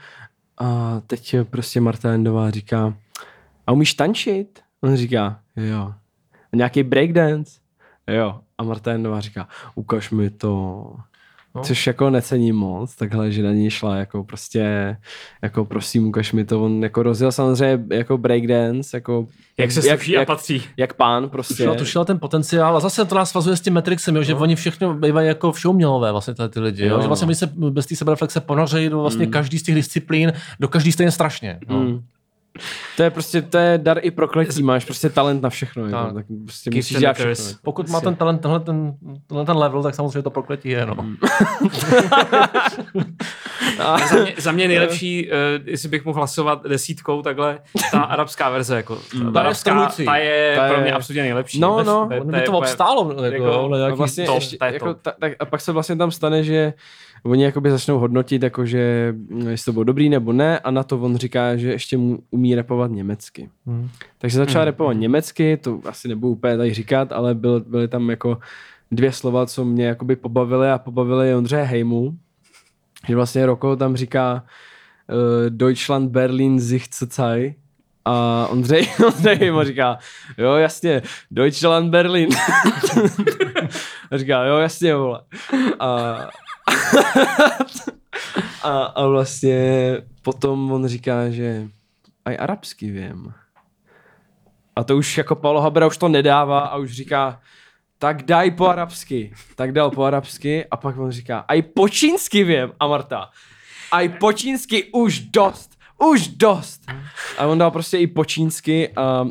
Speaker 2: a teď prostě Marta Endová říká, a umíš tančit? On říká, jo. A nějaký breakdance? Jo. A Marta Endová říká, ukaž mi to.
Speaker 4: No.
Speaker 2: No. Což jako necení moc, takhle, že na ní šla jako prostě, jako prosím, ukaž mi to. On jako rozjel samozřejmě jako breakdance, jako
Speaker 1: Jak se sluší a patří.
Speaker 2: Jak pán prostě.
Speaker 4: Tušila, tušila ten potenciál a zase to nás svazuje s tím Matrixem, jo, že oni všechno bývají jako všoumělové vlastně tyhle ty lidi, jo,
Speaker 2: Jo,
Speaker 4: že vlastně
Speaker 2: no.
Speaker 4: oni se bez té sebereflexe ponořejí do vlastně
Speaker 2: Mm.
Speaker 4: každý z těch disciplín, do každý stejně strašně. No.
Speaker 2: Mm. To je prostě, to je dar i prokletí, máš prostě talent na všechno,
Speaker 4: Tak.
Speaker 2: jako, tak prostě
Speaker 1: Gifted
Speaker 2: musíš dělat všechno.
Speaker 4: Pokud má ten talent, tenhle ten, tenhle ten level, tak samozřejmě to prokletí je, no.
Speaker 2: A,
Speaker 1: Za mě, za mě nejlepší, uh, jestli bych mohl hlasovat desítkou, takhle, ta arabská verze, jako, ta,
Speaker 4: Ta je
Speaker 1: arabská, ta je
Speaker 2: Ta
Speaker 1: pro
Speaker 2: je-
Speaker 1: mě absolutně nejlepší.
Speaker 2: No, no.
Speaker 1: To to
Speaker 4: to
Speaker 1: úplně-
Speaker 4: obstálo, jako,
Speaker 1: jako-
Speaker 4: nějaký-
Speaker 2: vlastně
Speaker 1: top,
Speaker 2: ještě,
Speaker 1: to
Speaker 2: jako, ta, tak, a pak se vlastně tam stane, že oni jakoby začnou hodnotit, jako že mm, jestli to bylo dobrý nebo ne a na to on říká, že ještě mu umí repovat německy.
Speaker 4: Hmm.
Speaker 2: Takže začal
Speaker 1: Hmm.
Speaker 2: repovat německy, to asi nebudu úplně tady říkat, ale byl, byly tam jako dvě slova, co mě jakoby pobavily a pobavily Ondřeje Hejmu, že vlastně Roko tam říká uh, Deutschland, Berlin, sich zurzeit a Ondřej, Ondřej Hejmo říká, jo jasně, Deutschland, Berlin. a říká, jo jasně, vole. A, a, a vlastně potom on říká, že aj arabsky vím. A to už jako Paolo Habera už to nedává a už říká, tak daj po arabsky. Tak dal po arabsky a pak on říká, aj po čínsky vím. A Marta, aj po čínsky už dost, už dost. A on dal prostě i po čínsky a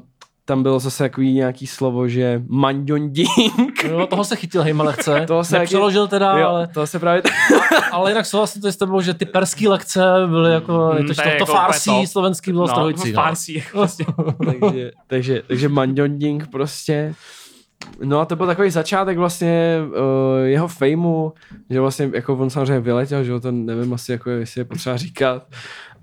Speaker 2: tam bylo zase takový nějaký slovo, že manjonding.
Speaker 4: Jo, toho se chytil Hejma lehce,
Speaker 2: Toho se
Speaker 4: nepřeložil teda,
Speaker 2: jo,
Speaker 4: ale,
Speaker 2: to se právě...
Speaker 4: ale jinak souhlasím to s tebou, že ty perský lekce byly jako,
Speaker 1: Mm,
Speaker 4: to,
Speaker 1: to
Speaker 4: to,
Speaker 1: je
Speaker 4: to
Speaker 1: jako
Speaker 4: farsí
Speaker 1: top.
Speaker 4: slovenský bylo
Speaker 1: no,
Speaker 4: strhující. No.
Speaker 1: Farsí, jako prostě.
Speaker 2: takže, takže, takže manjonding prostě. No a to byl takový začátek vlastně uh, jeho fejmu, že vlastně jako on samozřejmě vyletěl, že jo, to nevím asi jako jestli je potřeba říkat,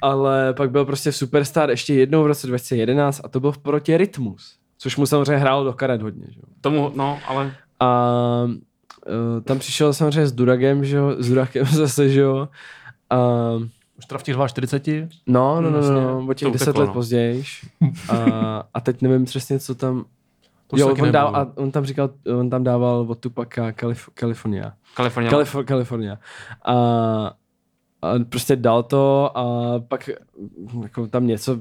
Speaker 2: ale pak byl prostě superstar ještě jednou v roce 2011 a to byl proti Rytmus, což mu samozřejmě hrálo do karet hodně, že jo.
Speaker 1: Tomu, no, ale
Speaker 2: A uh, tam přišel samozřejmě s Duragem, že jo, s Duragem zase, že jo. A,
Speaker 4: Už teda v těch 42.
Speaker 2: no, no, no, no, no, o těch
Speaker 1: to
Speaker 2: 10
Speaker 1: upeklo,
Speaker 2: let
Speaker 1: no.
Speaker 2: později. A, a teď nevím přesně, co tam,
Speaker 4: To
Speaker 2: jo, on, dál, a on tam říkal, on tam dával od Tupaka Kalif- California.
Speaker 1: Kalifornie.
Speaker 2: Kalif- California. A, a prostě dal to a pak jako tam něco,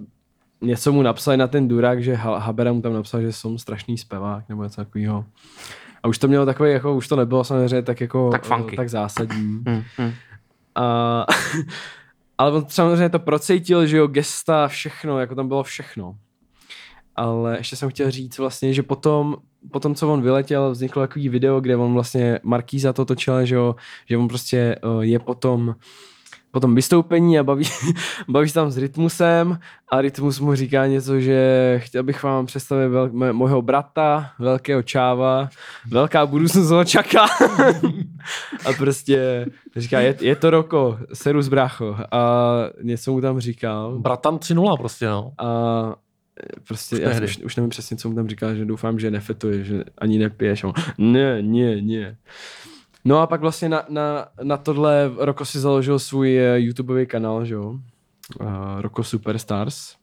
Speaker 2: něco mu napsali na ten Durák, že Ha- Habera mu tam napsal, že jsem strašný zpěvák nebo něco takového. A už to mělo takový, jako už to nebylo samozřejmě tak jako
Speaker 1: Tak funky.
Speaker 2: tak zásadní.
Speaker 1: Hmm, hmm.
Speaker 2: A, ale on samozřejmě to procítil, že jo, gesta, všechno, jako tam bylo všechno. Ale ještě jsem chtěl říct vlastně, že potom, potom co on vyletěl, vzniklo takový video, kde on vlastně Markýza to točil, že jo, že on prostě uh, je potom potom vystoupení a baví, baví se tam s Rytmusem a Rytmus mu říká něco, že chtěl bych vám představit vel, mé, brata, velkého čáva, velká budoucnost ho čaká. a prostě říká, je, je to Roko, serus brácho. A něco mu tam říkal.
Speaker 4: Bratan 3-0 prostě, no.
Speaker 2: A prostě, já
Speaker 4: tehdy.
Speaker 2: už, už nevím přesně, co mu tam říkal, že doufám, že nefetuješ, že ani nepiješ. A on, ne, ne, ne. No a pak vlastně na, na, na tohle Roko si založil svůj eh, YouTubeový kanál, že jo? Uh, Roko Superstars.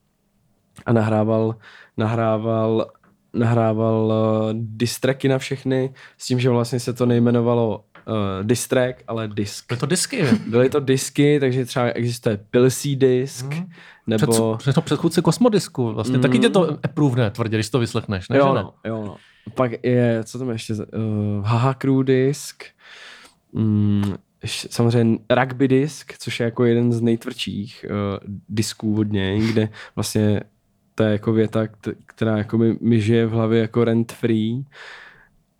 Speaker 2: A nahrával, nahrával, nahrával uh, distracky na všechny s tím, že vlastně se to nejmenovalo uh, diss track, ale disk.
Speaker 4: Byly to disky.
Speaker 2: Byly to disky, takže třeba existuje Pilsy disk,
Speaker 4: Hmm.
Speaker 2: nebo...
Speaker 4: Před, před, předchůdce kosmodisku. Vlastně.
Speaker 2: Mm.
Speaker 4: Taky tě to approve tvrdě, když to vyslechneš. Ne,
Speaker 2: jo, no, jo, no. Pak je, co tam ještě, uh, Haha Crew disk, mm, samozřejmě Rugby disk, což je jako jeden z nejtvrdších uh, disků od něj, kde vlastně to je jako věta, kt- která jako mi, mi žije v hlavě jako rent free.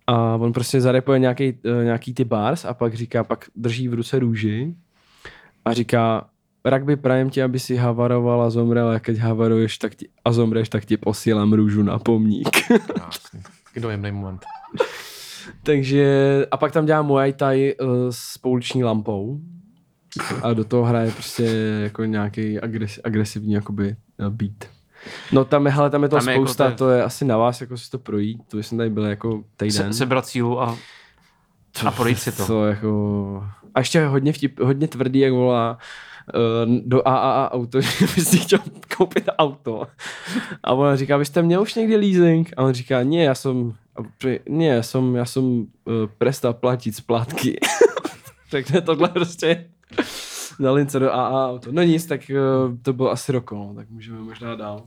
Speaker 2: A on prostě zarepuje nějaký, uh, nějaký ty bars a pak říká, pak drží v ruce růži a říká, rugby prajem ti, aby si havaroval a zomrel, a keď havaruješ tak ti, a zomreš, tak ti posílám růžu na pomník.
Speaker 4: Krásný. Dojemný moment.
Speaker 2: Takže, a pak tam dělá Muay Thai uh, s pouliční lampou a do toho hraje prostě jako nějaký agres, agresivní jakoby uh, beat. No tam je, hele, tam je to
Speaker 1: Tam je jako
Speaker 2: spousta,
Speaker 1: to je-
Speaker 2: to je asi na vás, jako si to projít, to jsem tady byl jako týden.
Speaker 1: Se, sebrat sílu a, a projít si to.
Speaker 2: To jako... A ještě hodně, vtip, hodně tvrdý, jak volá uh, do AAA auto, že by si chtěl koupit auto. A ona říká, vy jste měl už někdy leasing? A on říká, ne, já jsem, ne, já jsem, já jsem uh, prestal platit splátky. Takže tohle prostě na lince do AA auto. No nic, tak uh, to bylo asi rok, no, tak můžeme možná dál.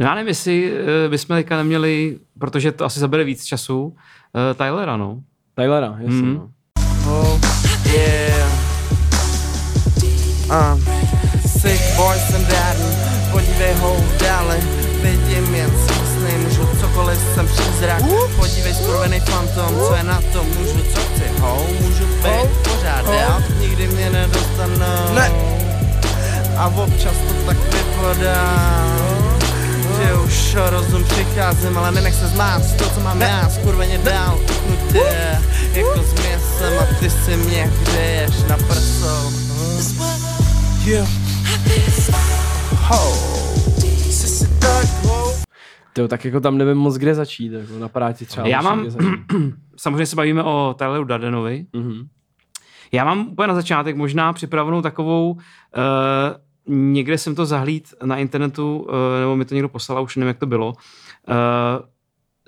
Speaker 1: No já nevím, jestli eh, bychom teďka neměli, protože to asi zabere víc času, eh, Tylera, no.
Speaker 2: Tylera, jasně.
Speaker 1: Mhm.
Speaker 2: No.
Speaker 10: Oh, yeah. Uh. Sick boy jsem dárný, podívej ho dále, vidím jen sny, můžu cokoliv, jsem přízrak, podívej skurvený fantom, co je na tom, můžu co chci, ho, můžu být pořád dál, nikdy mě nedostanou. Ne. A občas to tak vypadá, že už rozum přicházím, ale nenech se zmást, to co mám já, skurveně dál, utnutě, jako s měsem. A ty si mě hřeješ na prsou. Yeah. Jsi tak ho.
Speaker 2: To, tak jako tam nevím moc kde začít, jako na práci třeba.
Speaker 1: Já mám,
Speaker 2: kde začít.
Speaker 1: samozřejmě se bavíme o Tyleru Dardenovi.
Speaker 2: Mhm.
Speaker 1: Já mám úplně na začátek možná připravenou takovou, uh, někde jsem to zahlíd na internetu, uh, nebo mi to někdo poslal, už nevím, jak to bylo, uh,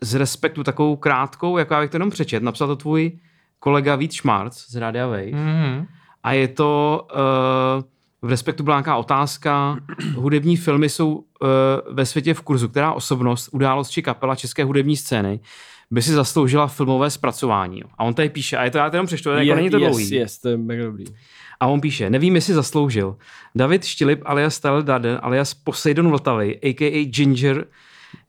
Speaker 1: z respektu takovou krátkou, jako já bych to jenom přečet, napsal to tvůj kolega Vít Šmarc z Radia Wave.
Speaker 4: Mm-hmm.
Speaker 1: A je to, uh, v respektu byla nějaká otázka, hudební filmy jsou uh, ve světě v kurzu, která osobnost, událost či kapela české hudební scény by si zasloužila filmové zpracování. A on tady píše, a je to já to jenom přečtu, jako
Speaker 2: Je-
Speaker 1: není to
Speaker 2: yes,
Speaker 1: dlouhý.
Speaker 2: Yes, to je mega dobrý.
Speaker 1: A on píše, nevím, jestli zasloužil. David Štilip alias Tyler Darden alias Poseidon Vltavy, a.k.a. Ginger,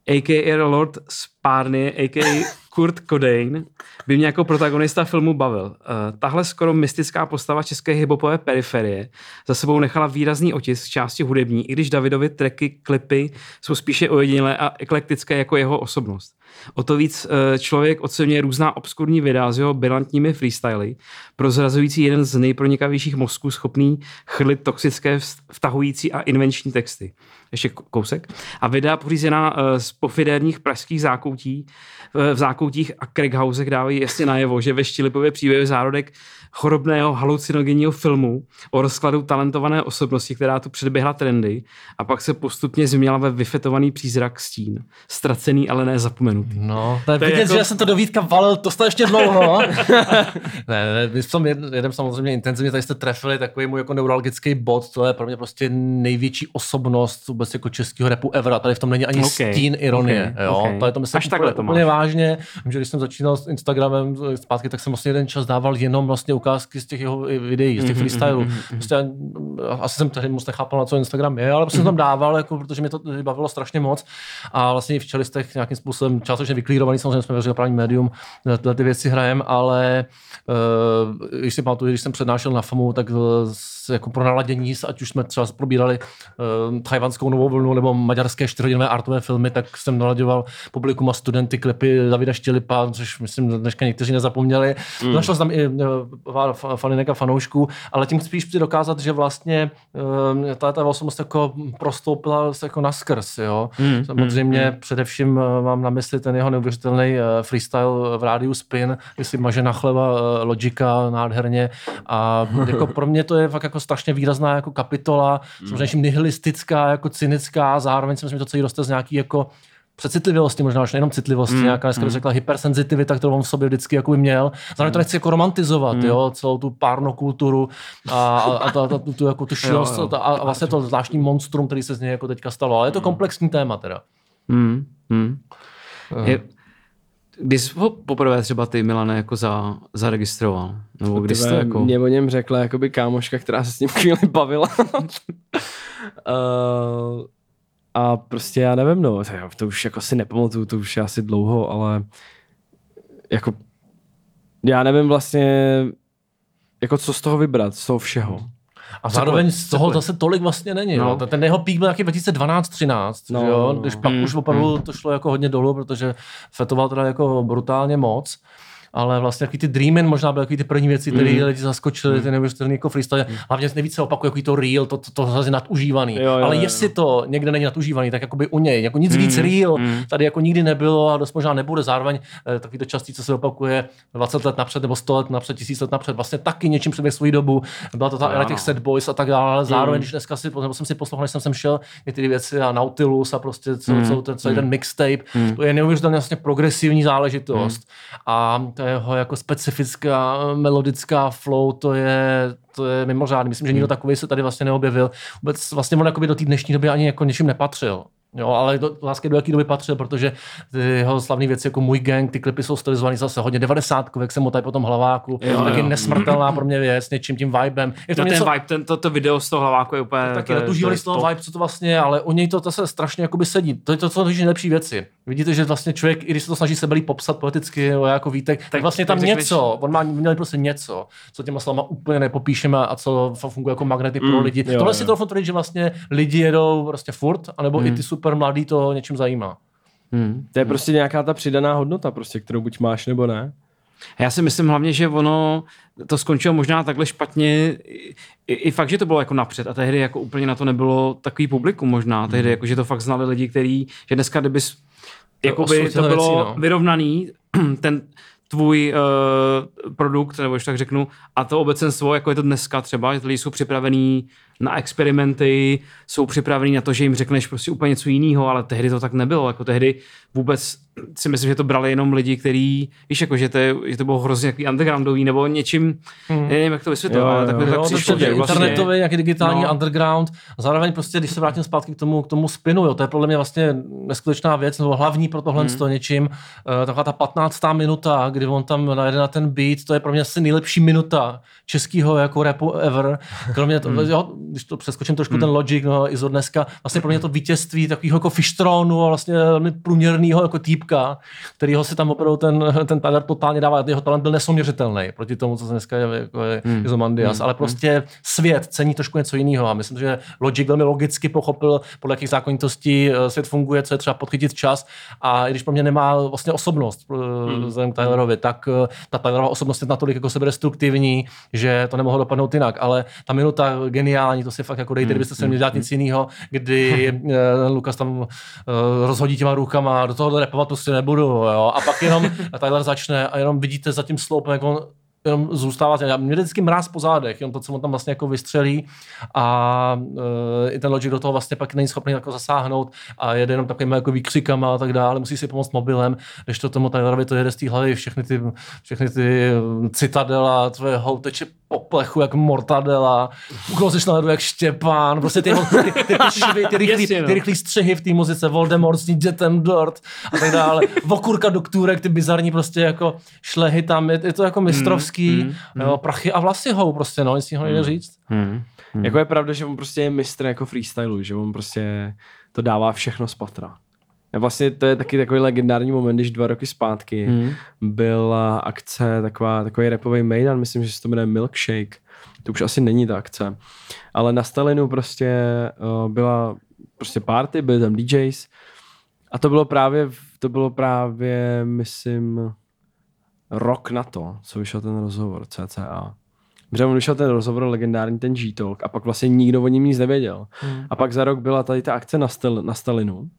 Speaker 1: a.k.a. Lord Spárny, a.k.a. Kurt Cobain, by mě jako protagonista filmu bavil. Uh, tahle skoro mystická postava české hiphopové periferie za sebou nechala výrazný otisk části hudební, i když Davidovi tracky, klipy jsou spíše ojedinělé a eklektické jako jeho osobnost. O to víc uh, člověk oceňuje různá obskurní videa s jeho brilantními freestyly, prozrazující jeden z nejpronikavějších mozků schopný chrlit toxické vtahující a invenční texty. Ještě kousek. A videa pořízená uh, z pofidérních pražských zákoutí, v zákoutích a crackhousech dávají jasně najevo, že ve Štilipově příběhu zárodek chorobného halucinogenního filmu o rozkladu talentované osobnosti, která tu předběhla trendy a pak se postupně změnila ve vyfetovaný přízrak stín. Ztracený, ale ne zapomenutý.
Speaker 4: No, to je
Speaker 1: To je
Speaker 4: vidět,
Speaker 1: jako-
Speaker 4: že já jsem to do Vítka valil, to jste ještě dlouho. ne, ne, my v tom jed- jedem samozřejmě intenzivně, tady jste trefili takový můj jako neuralgický bod, to je pro mě prostě největší osobnost vůbec jako českého repu ever a tady v tom není ani
Speaker 1: Ok,
Speaker 4: okay. stín ironie,
Speaker 1: ok,
Speaker 4: jo,
Speaker 1: ok.
Speaker 4: to je to myslím
Speaker 1: Až
Speaker 4: úplně,
Speaker 1: takhle to
Speaker 4: úplně
Speaker 1: máš.
Speaker 4: vážně, Vím, že když jsem začínal s Instagramem zpátky, tak jsem vlastně jeden čas dával jenom vlastně ukázky z těch jeho videí, z těch
Speaker 1: Mhm,
Speaker 4: freestylů.
Speaker 1: mhm, mhm.
Speaker 4: Prostě já- asi jsem tehdy moc nechápal, na co Instagram je, ale prostě jsem tam dával, jako, protože mě to bavilo strašně moc a vlastně v čelistech nějakým způsobem částečně vyklírovaný, samozřejmě jsme veřejnoprávní médium, na tyhle ty věci hrajem, ale uh, když si pamatuju, když jsem přednášel na FAMu, tak jako pro naladění, ať už jsme třeba probírali uh, tajvanskou novou vlnu nebo maďarské čtyřhodinové artové filmy, tak jsem nalaďoval publikum a studenty klipy Davida Štělipa, což myslím dneška někteří nezapomněli.
Speaker 2: Mm.
Speaker 4: Našel jsem tam i uh, faninek a fanoušků, ale tím spíš chci dokázat, že vlastně uh, ta, ta osobnost jako prostoupila se jako na skrz, jo.
Speaker 1: Mm,
Speaker 4: Samozřejmě
Speaker 1: mm,
Speaker 4: především uh, mám na mysli ten jeho neuvěřitelný freestyle v rádiu Spin, kdy si maže na chleba Logika nádherně a jako pro mě to je fakt jako strašně výrazná jako kapitola,
Speaker 1: Mm.
Speaker 4: samozřejmě nihilistická, jako cynická, zároveň si myslím, že to celý roste z nějaký jako přecitlivělosti, možná už nejenom citlivosti, mm, nějaká dneska mm. řekla hypersenzitivita, kterou on v sobě vždycky jako by měl. Zároveň to nechci jako romantizovat, mm. jo, celou tu párnokulturu a, a, a, ta, ta, tu, tu, jako tu šílenost a, a vlastně to zvláštní monstrum, který se z něj jako teďka stalo. Ale je to komplexní téma teda.
Speaker 1: Mm, mm. Je, kdy jsi ho poprvé třeba ty, Milane, jako za, zaregistroval? Nebo kdy jsi to jako...
Speaker 2: Mě o něm řekla jakoby kámoška, která se s ním chvíli bavila. uh, a prostě já nevím, no, to už jako si nepamatuju, to už je asi dlouho, ale jako já nevím vlastně, jako co z toho vybrat, z toho všeho.
Speaker 4: A zároveň z toho zase tolik vlastně není. No. Jo. Ten jeho pík byl taky 2012-13, no, jo? když pak mm, už opravdu mm. to šlo jako hodně dolů, protože fetoval teda jako brutálně moc ale vlastně takový ty Dreamin možná byly takový ty první věci, které mm. lidi zaskočili, ty neuvěřitelný jako freestyle. Mm. Hlavně nejvíce opakuje jako to real, to, to, to zase nadužívaný. Jo, jo, ale jo. jestli to někde není nadužívaný, tak jako by u něj, jako nic mm. víc real, mm. tady jako nikdy nebylo a dost možná nebude. Zároveň eh, takový to častý, co se opakuje 20 let napřed nebo 100 let napřed, 1000 let napřed, vlastně taky něčím předběh svou dobu. Byla to ta era těch set boys a tak dále, ale zároveň, mm. když dneska si, nebo jsem si poslouchal, než jsem sem šel, ty věci a Nautilus a prostě celý, mm. ten, celý ten mixtape, mm. to je neuvěřitelně vlastně progresivní záležitost. Mm. A to je jeho jako specifická melodická flow, to je, to je mimořádný. Myslím, že nikdo hmm. takový se tady vlastně neobjevil. Vůbec vlastně on do té dnešní doby ani jako něčím nepatřil. Jo, ale do, lásky do jaký doby patřil, protože ty jeho slavné věci jako Můj gang, ty klipy jsou stylizované zase hodně 90, jak jsem mu tady potom hlaváku. Jo, taky jo. nesmrtelná pro mě věc, něčím tím vibem.
Speaker 1: Je to no něco, ten vibe, ten, to, to video z toho hlaváku je úplně...
Speaker 4: To taky netužívali z toho vibe, co to vlastně ale u něj to zase strašně jakoby sedí. To je to, co nejlepší věci. Vidíte, že vlastně člověk, i když se to snaží sebelí popsat poeticky, jo, jako vítek, tak, tak vlastně tam něco, on má měl prostě něco, co těma slovama úplně nepopíšeme a co funguje jako magnety mm, pro lidi. Jo, Tohle jo. si trochu tvrdit, že vlastně lidi jedou prostě furt, anebo mm. i ty super mladí to něčím zajímá.
Speaker 2: Hmm. To je prostě nějaká ta přidaná hodnota, prostě, kterou buď máš nebo ne.
Speaker 1: Já si myslím hlavně, že ono to skončilo možná takhle špatně, i, i fakt, že to bylo jako napřed a tehdy jako úplně na to nebylo takový publikum možná, tehdy hmm. jako, že to fakt znali lidi, který, že dneska kdyby jakoby to bylo věcí, no. vyrovnaný, ten tvůj uh, produkt, nebo tak řeknu, a to obecenstvo, jako je to dneska třeba, že lidi jsou připravený na experimenty, jsou připravení na to, že jim řekneš prostě úplně něco jiného, ale tehdy to tak nebylo. Jako tehdy vůbec si myslím, že to brali jenom lidi, kteří, víš, jako, že, to, je, že to bylo hrozně nějaký undergroundový, nebo něčím, hmm. nevím, jak to vysvětlovat, ale takhle
Speaker 4: tak přišlo, že vlastně... internetový, nějaký digitální no. underground, zároveň prostě, když se vrátím zpátky k tomu, k tomu spinu, jo, to je podle mě vlastně neskutečná věc, nebo hlavní pro tohle hmm. něčím, uh, taková ta 15. minuta, kdy on tam najde na ten beat, to je pro mě asi nejlepší minuta českého jako rapu ever, kromě to, hmm. jo, když to přeskočím trošku hmm. ten Logic, no, i zo dneska, vlastně pro mě to vítězství takového jako fishtronu a vlastně velmi průměrného jako týpka, kterýho si tam opravdu ten, ten Tyler totálně dává. Jeho talent byl nesoměřitelný proti tomu, co se dneska je jako je hmm. Izomandias, hmm. ale prostě hmm. svět cení trošku něco jiného a myslím, že Logic velmi logicky pochopil, podle jakých zákonitostí eh, svět funguje, co je třeba podchytit čas a i když pro mě nemá vlastně osobnost eh, hmm. vzhledem k Tylerovi, tak eh, ta Tylerova osobnost je natolik jako sebedestruktivní, že to nemohlo dopadnout jinak, ale ta minuta geniální, to si fakt jako dejte, hmm. kdybyste se měli dělat nic jiného, kdy Lukas tam rozhodí těma rukama, do toho repovat prostě nebudu, jo, a pak jenom Tyler začne a jenom vidíte za tím sloupem, jak on jenom zůstává, já mě vždycky mráz po zádech, jenom to, co on tam vlastně jako vystřelí a uh, i ten Logic do toho vlastně pak není schopný jako zasáhnout a jede jenom takovými jako výkřikama a tak dále, musí si pomoct mobilem, když to tomu Tylerovi to jede z té hlavy, všechny ty, všechny ty citadela, tvoje houteče poplechu jak mortadela, uklozeš na ledu jak Štěpán, prostě ty, ty, ty, ty, švy, ty, rychlý, no. ty rychlý střehy v té muzice, Voldemort sní Jetem Dort a tak dále, vokurka doktůrek, ty bizarní prostě jako šlehy tam, je, je to jako mistrovský, mm, mm, jo, prachy a vlasy hou prostě, no, nic ho nejde mm, říct. Mm,
Speaker 2: mm. Jako je pravda, že on prostě je mistr jako freestylu, že on prostě to dává všechno z patra. Vlastně to je taky takový legendární moment, když dva roky zpátky hmm. byla akce, taková, takový repový mejdan, myslím, že se to jmenuje Milkshake. To už asi není ta akce. Ale na Stalinu prostě uh, byla prostě party, byly tam DJs a to bylo právě, to bylo právě, myslím, rok na to, co vyšel ten rozhovor CCA. Protože on vyšel ten rozhovor legendární, ten G-Talk a pak vlastně nikdo o něm nic nevěděl. Hmm. A pak za rok byla tady ta akce na, Stal, na Stalinu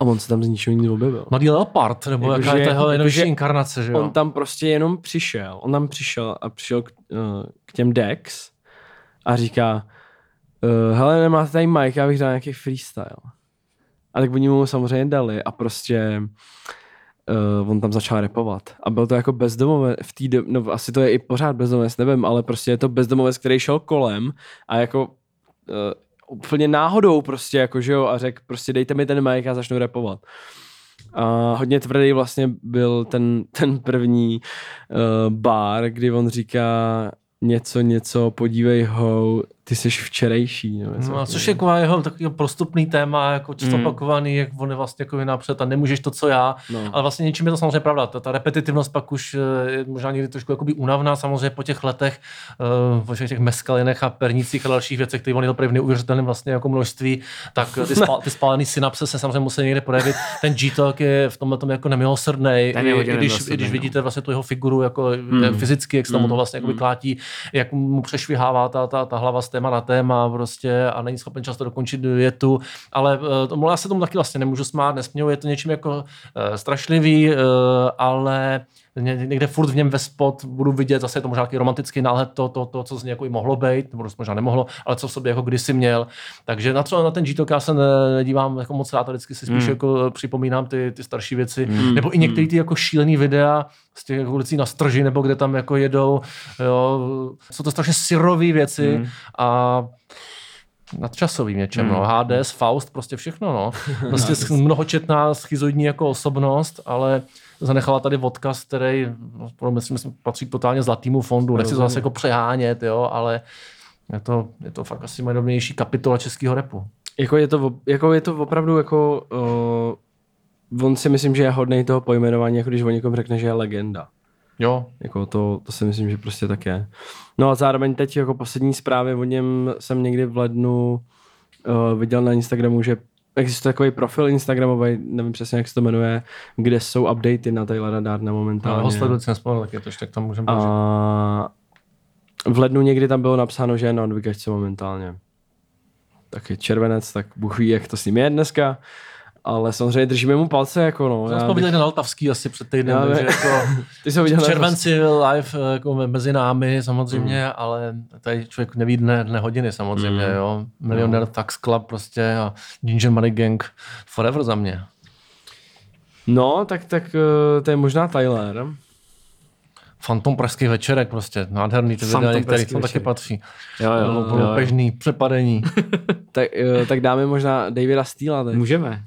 Speaker 2: a on se tam z ničeho nic objevil.
Speaker 4: Mladý Leopard, nebo jako jaká je jeho inkarnace, že jo?
Speaker 2: On tam prostě jenom přišel, on tam přišel a přišel k, uh, k těm Dex a říká, uh, hele, nemáte tady mic, já bych dal nějaký freestyle. A tak oni mu samozřejmě dali a prostě uh, on tam začal repovat. A byl to jako bezdomovec v té no asi to je i pořád bezdomovec, nevím, ale prostě je to bezdomovec, který šel kolem a jako uh, úplně náhodou prostě jako, že jo, a řekl prostě dejte mi ten mic a začnu repovat. A hodně tvrdý vlastně byl ten, ten první uh, bar, kdy on říká něco, něco, podívej ho, ty jsi včerejší. No,
Speaker 4: no, a což je jako jeho takový prostupný téma, jako často
Speaker 2: Mm.
Speaker 4: opakovaný, jak on je vlastně jako napřed a nemůžeš to, co já.
Speaker 2: No.
Speaker 4: Ale vlastně něčím je to samozřejmě pravda. Ta, ta repetitivnost pak už eh, je možná někdy trošku jakoby únavná, samozřejmě po těch letech, uh, po všech těch meskalinech a pernicích a dalších věcech, které on je opravdu v neuvěřitelném vlastně jako množství, tak ty, spal, ty spálené synapse se samozřejmě musí někde projevit. Ten G-Talk je v tomhle tom jako nemilosrdný, i, i, když, i když
Speaker 1: no.
Speaker 4: vidíte vlastně tu jeho figuru jako
Speaker 1: Mm.
Speaker 4: fyzicky, jak se tomu
Speaker 1: Mm.
Speaker 4: to vlastně jakoby
Speaker 1: Mm.
Speaker 4: klátí, jak mu přešvihává ta, ta, ta hlava z téma na téma prostě a není schopen často dokončit větu, ale uh, tomu já se tomu taky vlastně nemůžu smát, nesměju, je to něčím jako uh, strašlivý, uh, ale někde furt v něm ve spot budu vidět, zase je to možná nějaký romantický náhled, to, to, to, co z něj jako i mohlo být, nebo možná nemohlo, ale co v sobě jako kdysi měl. Takže na třeba na ten G-Talk já se ne- nedívám jako moc rád, vždycky si spíš
Speaker 1: Mm.
Speaker 4: jako připomínám ty, ty starší věci,
Speaker 1: Mm.
Speaker 4: nebo i některé ty jako šílený videa z těch jako ulicí na strži, nebo kde tam jako jedou, jo, jsou to strašně syrový věci
Speaker 1: Mm.
Speaker 4: a nadčasový něčem,
Speaker 1: Mm.
Speaker 4: no. Hades, Faust, prostě všechno, no. Prostě mnohočetná schizoidní jako osobnost, ale zanechala tady odkaz, který, no, myslím, patří k totálně zlatýmu fondu. Nechci to zase jako přehánět, jo, ale je to, je to fakt asi nejnovnější kapitola českého repu.
Speaker 2: Jako je to, jako je to opravdu jako... Uh, on si myslím, že je hodnej toho pojmenování, jako když o někom řekne, že je legenda.
Speaker 4: Jo.
Speaker 2: Jako to, to si myslím, že prostě tak je. No a zároveň teď jako poslední zprávy o něm jsem někdy v lednu uh, viděl na Instagramu, že existuje takový profil Instagramový, nevím přesně, jak se to jmenuje, kde jsou updaty na Taylora Darna momentálně.
Speaker 4: No, si nespomněl, tak je to ještě k tomu můžeme.
Speaker 2: A v lednu někdy tam bylo napsáno, že je na odvykačce momentálně. Taky červenec, tak Bůh ví, jak to s ním je dneska. Ale samozřejmě držíme mu palce, jako no.
Speaker 4: Já jsme viděli na Altavský asi před týdnem,
Speaker 2: Já
Speaker 4: takže jako
Speaker 2: Ty jsi viděl
Speaker 4: v
Speaker 2: na
Speaker 4: červenci live eh, jako mezi námi samozřejmě, mm. ale tady člověk neví dne, dne hodiny samozřejmě,
Speaker 2: Mm.
Speaker 4: jo. Millionaire no. Tax Club prostě a Ginger Money Gang forever za mě.
Speaker 2: No, tak, tak eh, to je možná Tyler.
Speaker 4: Fantom pražský večerek prostě, nádherný ty videa,
Speaker 2: pražský
Speaker 4: tam taky patří.
Speaker 1: Jo, jo,
Speaker 4: Bylo- bylo
Speaker 1: jo, jo.
Speaker 4: Pežný, přepadení.
Speaker 2: tak, eh, tak dáme možná Davida Steela.
Speaker 1: Můžeme.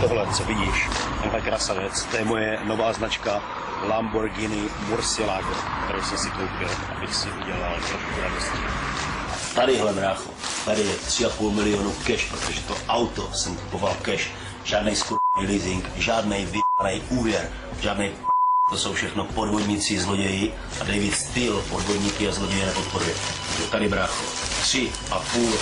Speaker 11: Tohle, co vidíš, tenhle krasavec, to je moje nová značka Lamborghini Murcielago, kterou jsem si koupil, abych si udělal trošku radosti. Tadyhle, brácho, tady je 3,5 milionu cash, protože to auto jsem kupoval cash. Žádnej skurvený leasing, žádnej vypanej úvěr, žádnej p- to jsou všechno podvodníci, zloději a David Steele podvodníky a zloděje nepodporuje. Tady, brácho, 3,5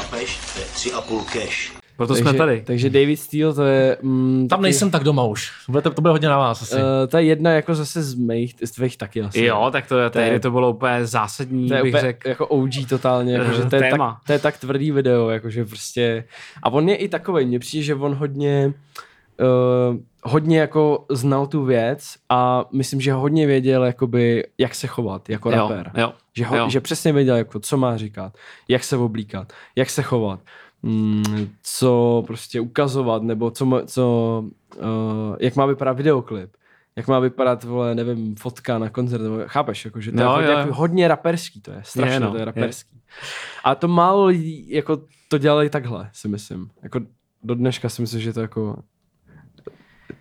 Speaker 11: a peš, to je 3,5 cash.
Speaker 1: Proto
Speaker 2: takže,
Speaker 1: jsme tady.
Speaker 2: Takže David Steele, to je... Mm,
Speaker 4: Tam nejsem tak doma už. Bude to, to bude hodně na vás asi.
Speaker 2: Uh, to je jedna jako zase z mých, z tvých taky asi.
Speaker 1: Jo, tak to, to,
Speaker 2: To je-
Speaker 1: je, to bylo úplně zásadní,
Speaker 2: to je
Speaker 1: bych
Speaker 2: úplně
Speaker 1: řekl.
Speaker 2: jako OG totálně, jako, že to, je tak,
Speaker 1: Téma.
Speaker 2: to je tak tvrdý video, jakože prostě, a on je i takový, mně přijde, že on hodně, uh, hodně jako znal tu věc a myslím, že hodně věděl, jakoby, jak se chovat jako
Speaker 1: Jo,
Speaker 2: rapper.
Speaker 1: jo,
Speaker 2: že, ho,
Speaker 1: jo.
Speaker 2: že přesně věděl, jako, co má říkat, jak se oblíkat, jak se chovat, co prostě ukazovat, nebo co, co uh, jak má vypadat videoklip jak má vypadat, vole, nevím, fotka na koncert, nebo, chápeš, jako, že to
Speaker 1: Jo,
Speaker 2: je hodně,
Speaker 1: jo.
Speaker 2: jako, hodně raperský, to je strašně,
Speaker 1: Je, no,
Speaker 2: to je
Speaker 1: je.
Speaker 2: raperský. A to málo lidí, jako to dělají takhle, si myslím. Jako do dneška si myslím, že to jako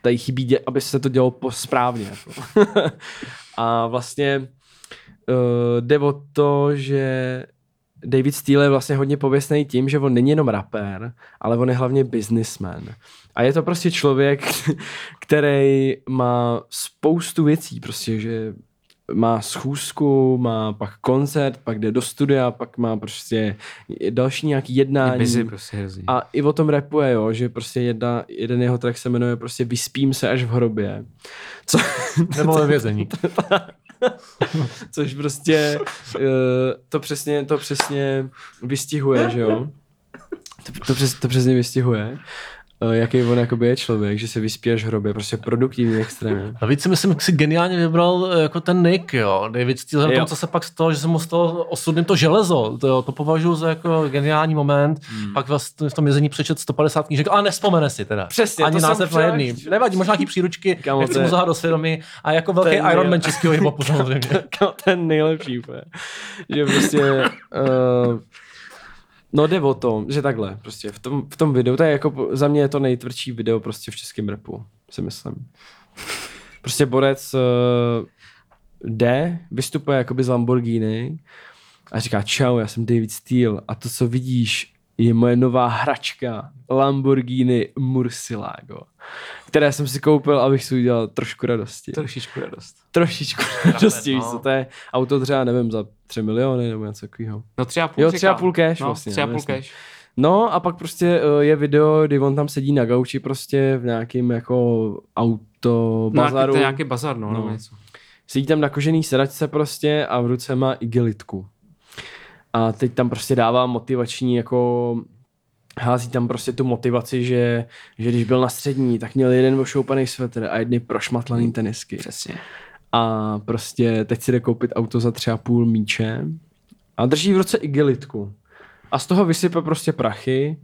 Speaker 2: tady chybí, dě- aby se to dělalo po správně. Jako. a vlastně uh, jde o to, že David Steele je vlastně hodně pověstný tím, že on není jenom rapper, ale on je hlavně businessman. A je to prostě člověk, který má spoustu věcí, prostě, že má schůzku, má pak koncert, pak jde do studia, pak má prostě další nějaký jednání.
Speaker 1: Je busy prostě hrozně.
Speaker 2: A i o tom rapuje, jo, že prostě jedna, jeden jeho track se jmenuje prostě Vyspím se až v hrobě. Co,
Speaker 4: Nebo ve vězení.
Speaker 2: Což prostě uh, to přesně, to přesně vystihuje, že jo? To, to, přes, to přesně vystihuje. Eh, jaký on jakoby je člověk, že se vyspíš hrobě, prostě produktivní extrémně.
Speaker 4: Navíc si myslím, že si geniálně vybral eh, jako ten Nick, jo. David Steele,
Speaker 2: Jo.
Speaker 4: tom, co se pak stalo, že se mu stalo osudným to železo. To, jo, to považuji za jako geniální moment. Hmm. Pak vlastně v tom jezení přečet 150 knížek, ale nespomene si teda.
Speaker 2: Přesně,
Speaker 4: Ani
Speaker 2: to jsem
Speaker 4: název na jedný. Nevadí, možná nějaký příručky,
Speaker 2: Kámo,
Speaker 4: nechci mu zahat do svědomí. A jako velký
Speaker 2: Ten
Speaker 4: Iron Man českého hiphopu samozřejmě.
Speaker 2: Ten nejlepší úplně. Že prostě... Uh, no jde o to, že takhle, prostě v tom, v tom videu, to je jako, za mě je to nejtvrdší video prostě v českém rapu, si myslím. Prostě borec uh, jde, vystupuje jakoby z Lamborghini a říká čau, já jsem David Steele a to, co vidíš, je moje nová hračka Lamborghini Murcielago, které jsem si koupil, abych si udělal trošku radosti.
Speaker 1: Trošičku radost.
Speaker 2: Trošičku radosti,
Speaker 1: no.
Speaker 2: co, to je auto třeba, nevím, za 3 miliony nebo něco takového.
Speaker 1: No tři a půl
Speaker 2: Jo, tři a půl cash
Speaker 1: no,
Speaker 2: vlastně.
Speaker 1: Tři a
Speaker 2: no,
Speaker 1: půl cash.
Speaker 2: No a pak prostě uh, je video, kdy on tam sedí na gauči prostě v nějakým jako auto
Speaker 1: No,
Speaker 2: bazaru.
Speaker 1: to je nějaký bazar, no,
Speaker 2: No.
Speaker 1: nebo něco.
Speaker 2: Sedí tam na kožený sedačce prostě a v ruce má igelitku. A teď tam prostě dává motivační jako hází tam prostě tu motivaci, že, že když byl na střední, tak měl jeden ošoupaný svetr a jedny prošmatlaný tenisky.
Speaker 1: Přesně.
Speaker 2: A prostě teď si jde koupit auto za tři a půl míče a drží v ruce igelitku. A z toho vysype prostě prachy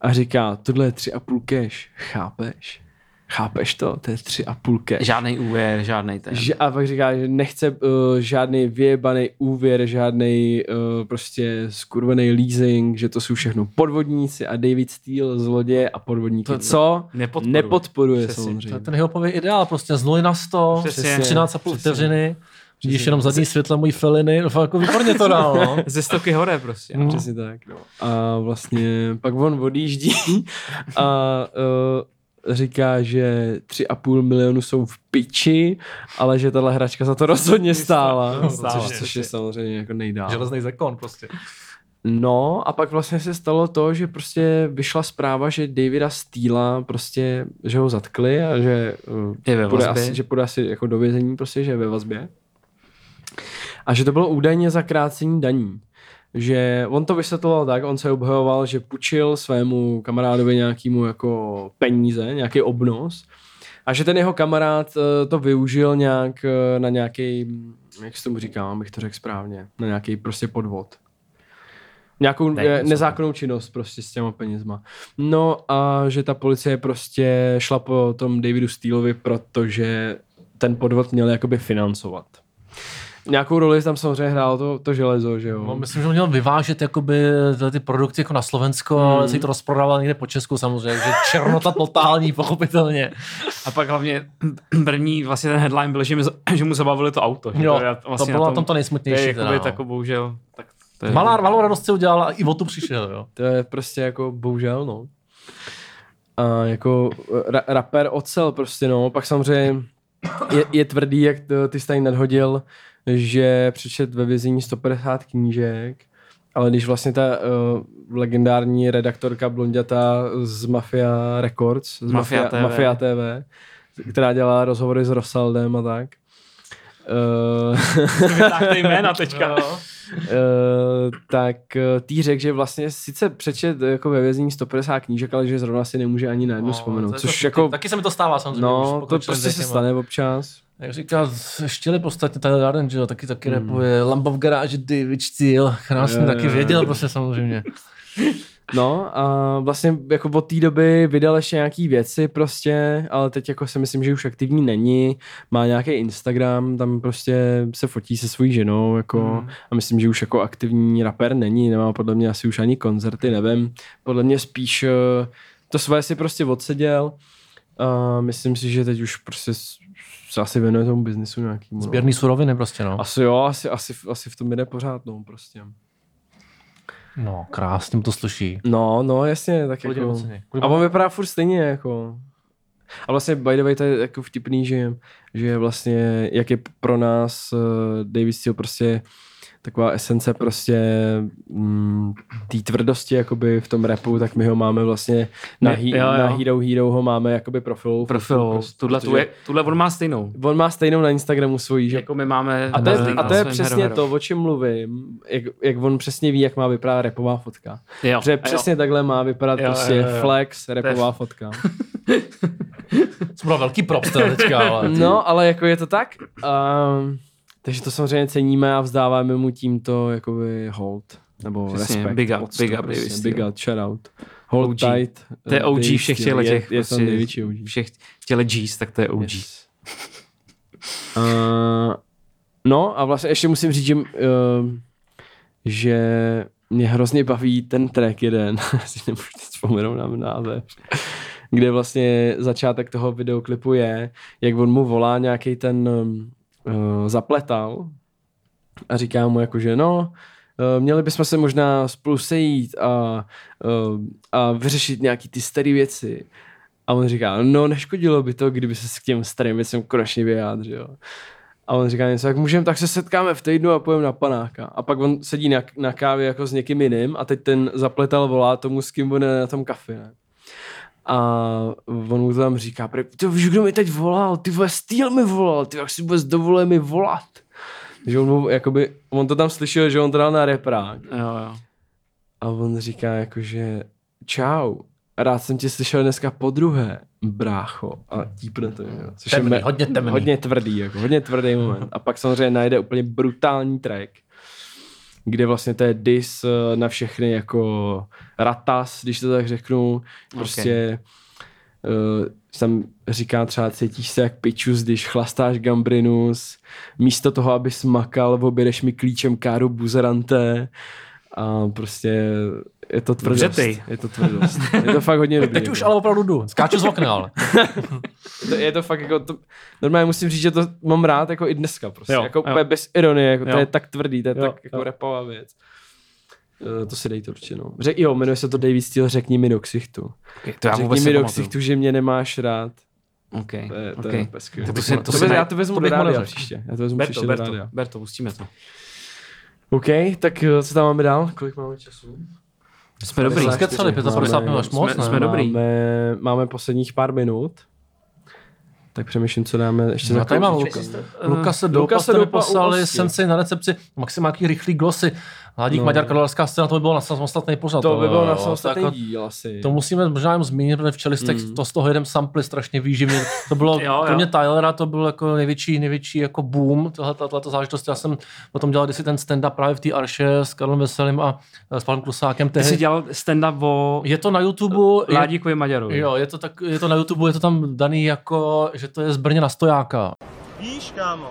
Speaker 2: a říká, tohle je tři a půl cash, chápeš? Chápeš to? To je tři a půl cash.
Speaker 1: Žádný úvěr, žádný ten.
Speaker 2: Že, a pak říká, že nechce uh, žádný vyjebaný úvěr, žádný uh, prostě skurvený leasing, že to jsou všechno podvodníci a David Steele, zloděje a podvodníky.
Speaker 1: To-
Speaker 2: Co?
Speaker 1: nepodporuje.
Speaker 2: Nepodporuje
Speaker 1: Přesně.
Speaker 2: samozřejmě.
Speaker 4: To je ten hiphopový ideál, prostě z 0 na 100,
Speaker 1: Přesně.
Speaker 4: 13,5 vteřiny, vidíš jenom zadní světlo mojí feliny, no fakt jako výborně to dál, no.
Speaker 1: Ze stoky hore prostě.
Speaker 2: No. Přesně tak. No. A vlastně pak on odjíždí a uh, říká, že tři a půl milionu jsou v piči, ale že tahle hračka za to rozhodně stála,
Speaker 4: Stála,
Speaker 2: což, což je samozřejmě jako nejdál.
Speaker 4: Železný zakon prostě.
Speaker 2: No a pak vlastně se stalo to, že prostě vyšla zpráva, že Davida Steela prostě, že ho zatkli a že, uh,
Speaker 1: Je ve
Speaker 2: půjde asi, že půjde asi jako do vězení prostě, že je ve vazbě. A že to bylo údajně za krácení daní. Že on to vysvětloval tak, on se obhajoval, že půjčil svému kamarádovi nějakému jako peníze, nějaký obnos a že ten jeho kamarád eh, to využil nějak eh, na nějaký, jak se tomu říká, abych to řekl správně, na nějaký prostě podvod. Nějakou
Speaker 1: Ne, co?
Speaker 2: nezákonnou činnost prostě s těma penězma. No a že ta policie prostě šla po tom Davidu Steelovi, protože ten podvod měl jakoby financovat. Nějakou roli tam samozřejmě hrálo to, to železo, že jo.
Speaker 4: No, myslím, že on měl vyvážet jakoby tyhle ty produkty jako na Slovensko, hmm. ale si to rozprodával někde po Česku samozřejmě, že černota totální, pochopitelně.
Speaker 1: A pak hlavně první vlastně ten headline byl, že, mi, že mu zabavili to auto. Že
Speaker 4: Jo,
Speaker 1: je
Speaker 4: to bylo na tom to nejsmutnější
Speaker 1: To je
Speaker 4: teda,
Speaker 1: jakoby
Speaker 4: no.
Speaker 1: tako bohužel. Tak to je,
Speaker 4: Malá, malou radost si udělal a i o tu přišel, jo.
Speaker 2: To je prostě jako bohužel, no. A jako ra- rapper ocel prostě, no. Pak samozřejmě je, je tvrdý, jak to, ty jsi tady nadhodil, že přečet ve vězení 150 knížek, ale když vlastně ta uh, legendární redaktorka blonděta z Mafia Records, z
Speaker 1: Mafia TV.
Speaker 2: Mafia TV, která dělá rozhovory s Rosaldem a tak, uh,
Speaker 1: jména teďka.
Speaker 2: Uh, tak uh, tý řekl, že vlastně sice přečet jako ve vězení 150 knížek, ale že zrovna si nemůže ani na jednu
Speaker 4: No,
Speaker 2: vzpomenout. Což
Speaker 4: to-
Speaker 2: jako,
Speaker 4: Taky se mi to stává samozřejmě.
Speaker 2: no, to prostě se stane občas.
Speaker 4: Jak říká, štěli podstatně tady Darden, že jo, taky taky mm. repuje Lambo v garáži, David Steele, krásně
Speaker 2: Jo,
Speaker 4: taky věděl prostě samozřejmě.
Speaker 2: No a vlastně jako od té doby vydal ještě nějaký věci prostě, ale teď jako si myslím, že už aktivní není. Má nějaký Instagram, tam prostě se fotí se svojí ženou jako
Speaker 1: Hmm.
Speaker 2: a myslím, že už jako aktivní rapper není, nemá podle mě asi už ani koncerty, nevím. Podle mě spíš eh, to své si prostě odseděl a myslím si, že teď už prostě se asi věnuje tomu biznisu nějakýmu. no.
Speaker 4: Sběrný suroviny prostě, no.
Speaker 2: Asi jo, asi, asi, asi v tom jde pořád, no prostě.
Speaker 4: No, krásně mu to sluší.
Speaker 2: No, no, jasně, tak
Speaker 4: Kolik
Speaker 2: jako... A on vypadá furt stejně, jako... A vlastně by the way to je jako vtipný, že, že vlastně, jak je pro nás uh, David Steele prostě taková esence prostě mm, té tvrdosti jakoby v tom repu, tak my ho máme vlastně na, he,
Speaker 1: jo, jo.
Speaker 2: na Hero Hero ho máme jakoby profil.
Speaker 1: Profil,
Speaker 2: Prostě,
Speaker 1: tuhle, tu je, tuhle on má stejnou.
Speaker 2: On má stejnou na Instagramu svojí, že
Speaker 1: Jako my máme
Speaker 2: a to je,
Speaker 1: na-
Speaker 2: a to je přesně
Speaker 1: Hero
Speaker 2: to,
Speaker 1: Hero.
Speaker 2: o čem mluvím, jak, jak on přesně ví, jak má vypadat repová fotka.
Speaker 1: Jo,
Speaker 2: Protože
Speaker 1: jo.
Speaker 2: přesně takhle má vypadat
Speaker 1: Jo,
Speaker 2: prostě
Speaker 1: jo, jo.
Speaker 2: flex, repová
Speaker 1: je-
Speaker 2: fotka.
Speaker 4: Jsem byl velký props teda teďka, ale...
Speaker 2: No, ale jako je to tak. Um, takže to samozřejmě ceníme a vzdáváme mu tímto jakoby hold. Nebo
Speaker 1: Přesně,
Speaker 2: respekt.
Speaker 1: big up, big up,
Speaker 2: prostě, Big up, shout out. Hold
Speaker 1: OG.
Speaker 2: tight.
Speaker 1: To je OG všech těle těch,
Speaker 2: Je, je to největší OG.
Speaker 1: všech těle G's, tak to je OG.
Speaker 2: Yes. Uh, no a vlastně ještě musím říct, že, uh, že mě hrozně baví ten track jeden, si nemůžu teď vzpomenout na název, kde vlastně začátek toho videoklipu je, jak on mu volá nějaký ten um, uh, zapletal a říká mu jako, že no, uh, měli bychom se možná spolu sejít a, uh, a vyřešit nějaký ty staré věci. A on říká, no neškodilo by to, kdyby se k těm starým věcem konečně vyjádřil. A on říká něco, jak můžeme, tak se setkáme v týdnu a půjdeme na panáka. A pak on sedí na, na kávě jako s někým jiným a teď ten zapletal volá tomu, s kým je na tom kafe. Ne? A on mu to tam říká, "Pre- ty víš, kdo mi teď volal, ty vole, Steel mi volal, ty jak si vůbec dovolil mi volat. Že on, mu, jakoby, on to tam slyšel, že on to dal na reprák.
Speaker 1: Jo, jo.
Speaker 2: A on říká jakože, čau, rád jsem tě slyšel dneska po druhé, brácho. A típne to, jo. Což
Speaker 4: Temný,
Speaker 2: me-
Speaker 4: hodně temný.
Speaker 2: Hodně tvrdý, jako, hodně tvrdý moment. A pak samozřejmě najde úplně brutální track, kde vlastně to je dis eh, na všechny jako ratas, když to tak řeknu. Prostě uh, tam říká třeba cítíš se jak pičus, když chlastáš gambrinus, místo toho, aby smakal, objedeš mi klíčem káru buzerante. A prostě je to tvrdost.
Speaker 1: Vřetej.
Speaker 2: Je to tvrdost. Je to fakt hodně dobrý.
Speaker 4: Teď
Speaker 2: jako.
Speaker 4: už ale opravdu jdu. Skáču z okna, ale.
Speaker 2: To, je to fakt jako, to, normálně musím říct, že to mám rád jako i dneska prostě,
Speaker 1: Jo,
Speaker 2: jako
Speaker 1: jo.
Speaker 2: úplně bez ironie, jako to
Speaker 1: Jo.
Speaker 2: je tak tvrdý, to je
Speaker 1: Jo,
Speaker 2: tak jako
Speaker 1: jo.
Speaker 2: repová věc. Eh, To si dejte určitě, no. Řek, jo, jmenuje se to David Steele, řekni mi do ksichtu.
Speaker 1: Okay, to já
Speaker 2: řekni
Speaker 1: vůbec
Speaker 2: mi do ksichtu, že mě nemáš rád.
Speaker 1: Okay,
Speaker 2: To je, to
Speaker 1: okay.
Speaker 2: je To,
Speaker 1: to si- to
Speaker 2: to,
Speaker 1: si
Speaker 2: já to vezmu
Speaker 4: to
Speaker 2: do rádia příště. Já to vezmu
Speaker 1: Ber
Speaker 2: příště
Speaker 1: to,
Speaker 2: do
Speaker 1: to,
Speaker 2: rádia.
Speaker 1: ber to, pustíme to.
Speaker 2: OK, tak eh, co tam máme dál? Kolik máme času?
Speaker 1: Jsme dobrý.
Speaker 4: Jsme skecali, 55 minut až moc,
Speaker 1: jsme,
Speaker 4: ne?
Speaker 1: jsme dobrý.
Speaker 2: Máme, máme posledních pár minut. Tak přemýšlím, co dáme ještě
Speaker 4: No,
Speaker 2: za
Speaker 4: tady mám. Luka, Doupa,
Speaker 2: Lukase
Speaker 4: jste mi
Speaker 2: Doupa u
Speaker 4: poslali
Speaker 2: Osky.
Speaker 4: sensei na recepci, maximálky rychlý glosy. Hladík
Speaker 2: No.
Speaker 4: Maďar Karlovarská scéna, to by bylo na samostatný pořad.
Speaker 2: To by bylo na samostatný
Speaker 4: to jako-
Speaker 2: díl asi.
Speaker 4: To musíme možná jenom zmínit, protože v čelistech
Speaker 2: Mm.
Speaker 4: to z toho jedem samply strašně výživně. To bylo
Speaker 1: Jo, jo.
Speaker 4: pro mě Tylera, to byl jako největší, největší jako boom, tohle, tato záležitost. Já jsem potom dělal kdysi ten stand-up právě v té Arše s Karlem Veselým a s panem Klusákem.
Speaker 1: Ty jsi
Speaker 4: Tehdy.
Speaker 1: dělal stand-up o
Speaker 4: Je to na YouTube. je-
Speaker 1: Ládíkovi Maďarovi.
Speaker 4: Jo, je to, tak, je to na YouTube, je to tam daný jako, že to je z Brně na stojáka.
Speaker 12: Víš, kámo,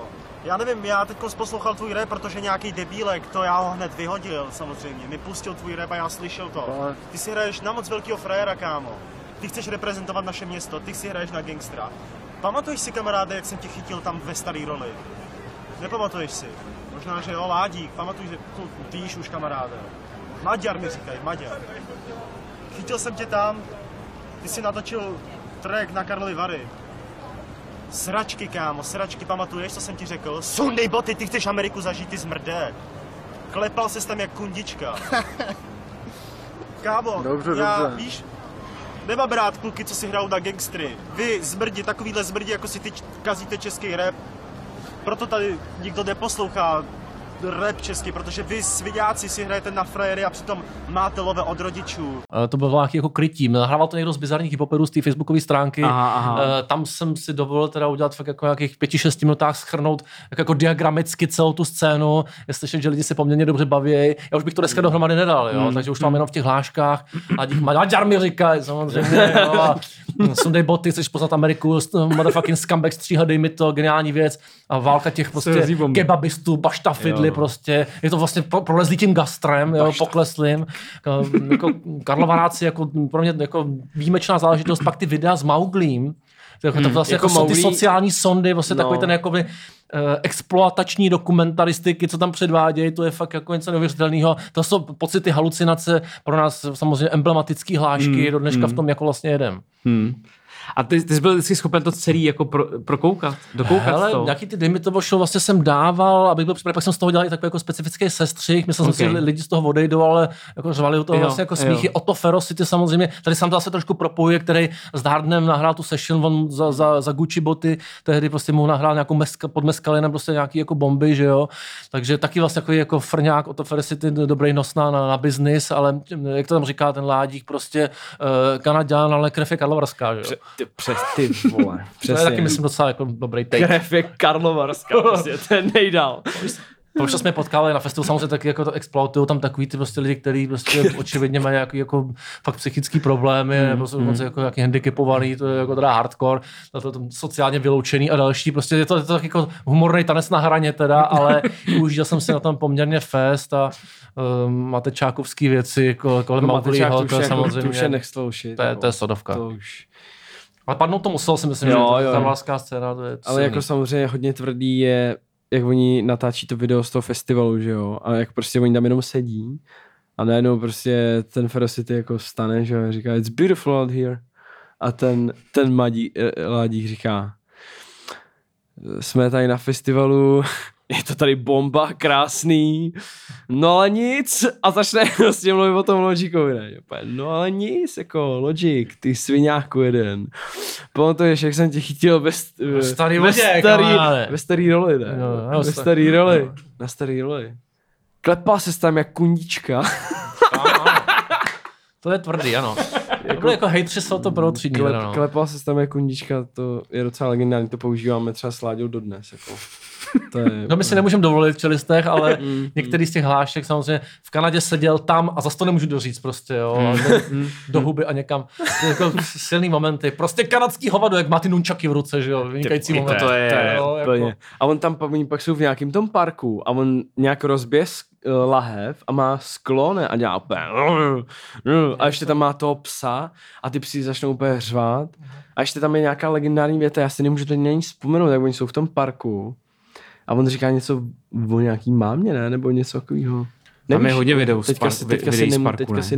Speaker 12: já nevím, já teď poslouchal tvůj rap, protože nějaký debílek, to já ho hned vyhodil samozřejmě, mi pustil tvůj rap a já slyšel to. Ty si hraješ na moc velkého frajera, kámo. Ty chceš reprezentovat naše město, ty si hraješ na gangstra. Pamatuješ si, kamaráde, jak jsem tě chytil tam ve staré roli? Nepamatuješ si? Možná, že jo, Ládík, pamatuj, že tu víš už, kamaráde. Maďar mi říkají, Maďar. Chytil jsem tě tam, ty si natočil track na Karlovy Vary. Sračky, kámo, sračky, pamatuješ, co jsem ti řekl? Sundej boty, ty chceš Ameriku zažít, ty zmrdé. Klepal ses tam jak kundička. Kámo,
Speaker 3: Dobře,
Speaker 12: já,
Speaker 3: dobře.
Speaker 12: víš, nemám rád kluky, co si hrajou na gangstry. Vy zmrdi, takovýhle zmrdi, jako si ty kazíte český rap. Proto tady nikdo neposlouchá rap česky, protože vy sviňáci si hrajete na frajery a přitom máte love od rodičů.
Speaker 4: Eh, To bylo nějaký jako krytí. Nahrával to někdo z bizarních hiphoperů z té facebookové stránky.
Speaker 1: Aha, aha.
Speaker 4: Eh, Tam jsem si dovolil teda udělat fakt jako nějakých pěti, šesti minutách schrnout jako, jako diagramicky celou tu scénu. Je slyšet, že lidi se poměrně dobře baví. Já už bych to dneska dohromady nedal, jo?
Speaker 1: Mm.
Speaker 4: takže už to mám jenom v těch hláškách. A dík Maďar mi říkají, samozřejmě. Jo? A Sundej boty, chceš poznat Ameriku, motherfucking scumbag, stříha, dej mi to, geniální věc. A válka těch prostě kebabistů, baštafidly
Speaker 1: Jo.
Speaker 4: prostě. Je to vlastně pro- prolezlý tím gastrem, jo, pokleslým. Jako, jako Karlovaráci jako pro mě jako výjimečná záležitost, pak ty videa s Mauglím, to, je- to
Speaker 2: Hmm,
Speaker 4: vlastně
Speaker 2: jako
Speaker 4: jako, jsou ty sociální sondy, vlastně
Speaker 2: No.
Speaker 4: takový ten jakoby, eh, exploatační dokumentaristiky, co tam předvádějí, to je fakt jako něco neuvěřitelného. To jsou pocity, halucinace, pro nás samozřejmě emblematický hlášky,
Speaker 1: Hmm,
Speaker 4: do dneška
Speaker 1: hmm.
Speaker 4: v tom jako vlastně jedem.
Speaker 1: Hmm. A ty, ty jsi byl vždycky schopen to celý jako pro, prokoukat, dokoukat
Speaker 4: Hele,
Speaker 1: to.
Speaker 4: nějaký ty dejmy to šlo, vlastně jsem dával, abych byl připraven, pak jsem z toho dělal i takový jako specifický sestřih, myslel jsem
Speaker 1: Okay.
Speaker 4: si, že lidi z toho odejdou, ale jako řvali u toho
Speaker 1: Jo,
Speaker 4: vlastně jako
Speaker 1: jo.
Speaker 4: smíchy. Otto Ferocity samozřejmě, tady jsem to zase trošku propojuje, který s Hardnem nahrál tu session, on za, za, za Gucci boty, tehdy prostě mu nahrál nějakou meska, pod meskalinem prostě nějaký jako bomby, že jo. Takže taky vlastně jako, jako frňák Otto Ferocity, dobrý nos na, na, na business, ale jak to tam říká ten ládík, prostě uh, Kanaďan, ale krev je Karlovarská, že jo.
Speaker 2: Ty, přes ty vole,
Speaker 4: To je taky, myslím, docela jako dobrý take.
Speaker 2: Krev je Karlovarská, prostě, ten nejdál.
Speaker 4: Proč jsme potkali na festivalu, samozřejmě taky jako to exploitují tam takový ty prostě lidi, kteří prostě očividně mají jako, jako fakt psychické problémy,
Speaker 1: Hmm,
Speaker 4: nebo jsou dokonce jako nějaký handicapovaný, to je jako teda hardcore, to, to, to sociálně vyloučený a další, prostě je to, je to tak jako humorný tanec na hraně teda, ale užil jsem si na tom poměrně fest a um, máte čákovský věci ko- kolem
Speaker 2: No,
Speaker 4: Maugliho,
Speaker 2: Matečák,
Speaker 4: to je
Speaker 2: jako-
Speaker 4: samozřejmě,
Speaker 2: To už je
Speaker 4: to je,
Speaker 2: jako.
Speaker 4: to je sodovka.
Speaker 2: To už.
Speaker 4: Ale padnout to musel si myslím,
Speaker 2: Jo,
Speaker 4: že
Speaker 2: jo.
Speaker 4: ta karlovarská scéna, to je
Speaker 2: Ale
Speaker 4: silný.
Speaker 2: jako samozřejmě hodně tvrdý je, jak oni natáčí to video z toho festivalu, že jo, a jak prostě oni tam jenom sedí a najednou prostě ten Ferocity jako stane, že jo, a říká, it's beautiful out here. A ten, ten mladí, eh, mladík říká, jsme tady na festivalu, je to tady bomba, krásný, no ale nic. A začne prostě mluvit o tom Logikovi, ne? No ale nic, jako Logic, ty sviňáku jeden. Pamatuješ, jak jsem tě chytil ve, st-
Speaker 4: starý
Speaker 2: ve,
Speaker 4: lodě,
Speaker 2: starý, ve starý roli, ne?
Speaker 4: Jo, jo,
Speaker 2: ve
Speaker 4: sta-
Speaker 2: starý roli. Na starý roli. Klepal se tam jak kundička.
Speaker 4: To je tvrdý, ano. jako, jako hejtři jsou to pro třídní,
Speaker 2: Klep,
Speaker 4: no.
Speaker 2: Klepal se tam jak kundička, to je docela legendární, to používáme třeba s Láďou dodnes. Jako. To je,
Speaker 4: No my si nemůžeme dovolit v čelistech, ale
Speaker 2: Mm,
Speaker 4: některý z těch hlášek samozřejmě v Kanadě seděl tam a zase to nemůžu doříct prostě, jo.
Speaker 2: Mm.
Speaker 4: Do, do huby a někam. To jako silný momenty. Prostě kanadský hovado, jak má ty nunčaky v ruce, že jo. Vynikající moment.
Speaker 2: to je, to je
Speaker 4: jo, jako,
Speaker 2: A on tam pak jsou v nějakém tom parku a on nějak rozbije eh, lahev a má sklo ne, a dělá úplně a ještě tam má toho psa a ty psi začnou úplně řvát a ještě tam je nějaká legendární věta, já si nemůžu teď na ní vzpomenout, jak oni jsou v tom parku a on říká něco o nějaký mámě, ne, nebo něco takového.
Speaker 1: Máme hodně videů z
Speaker 2: teďka
Speaker 1: par-
Speaker 2: si, teďka
Speaker 1: videí
Speaker 2: si,
Speaker 1: z
Speaker 2: nemů,
Speaker 1: parku,
Speaker 2: teďka
Speaker 1: ne?
Speaker 2: si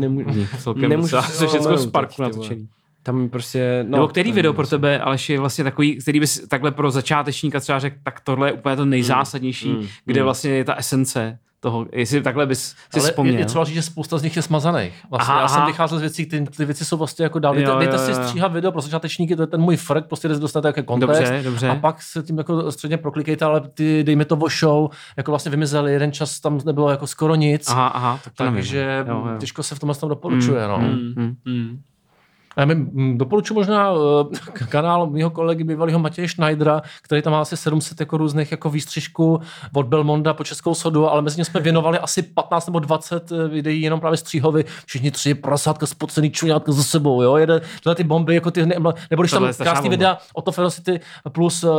Speaker 1: celkem
Speaker 2: nemůžu
Speaker 1: je všechno z parku natočený.
Speaker 2: Tam prostě, no.
Speaker 1: Nebo který video pro tebe, Aleš, je vlastně takový, který bys takhle pro začátečníka třeba řekl, tak tohle je úplně to nejzásadnější,
Speaker 2: mm,
Speaker 1: kde
Speaker 2: mm.
Speaker 1: vlastně je ta esence toho, jestli takhle bys si
Speaker 4: ale
Speaker 1: vzpomněl.
Speaker 4: je, je třeba říct, že spousta z nich je smazaných. Vlastně
Speaker 1: Aha,
Speaker 4: já jsem vycházel z věcí, ty, ty věci jsou vlastně jako dál. Dejte,
Speaker 1: Jo,
Speaker 4: dejte si stříhat video pro začátečníky, to je ten můj frk, prostě kde dostat jako kontext.
Speaker 1: Dobře, dobře.
Speaker 4: A pak se tím jako středně proklikejte, ale ty, dejme to o show, jako vlastně vymizeli, jeden čas tam nebylo jako skoro nic.
Speaker 1: Aha, aha, tak
Speaker 4: takže těžko se v tomhle tom doporučuje.
Speaker 1: Mm,
Speaker 4: no.
Speaker 1: mm, mm.
Speaker 2: Mm.
Speaker 4: Já mm, doporučuji možná uh, kanál mého kolegy bývalého Matěje Schneidera, který tam má asi 700 jako různých jako výstřižků od Belmonda po Českou sodu, ale mezi ně jsme věnovali asi 15 nebo 20 eh, videí jenom právě stříhovi. Všichni tři prasátka, spocený čuňátka za sebou, jo, jeden, tyhle ty bomby, jako ty, ne, nebo když tam krásný videa o to Ferocity plus uh,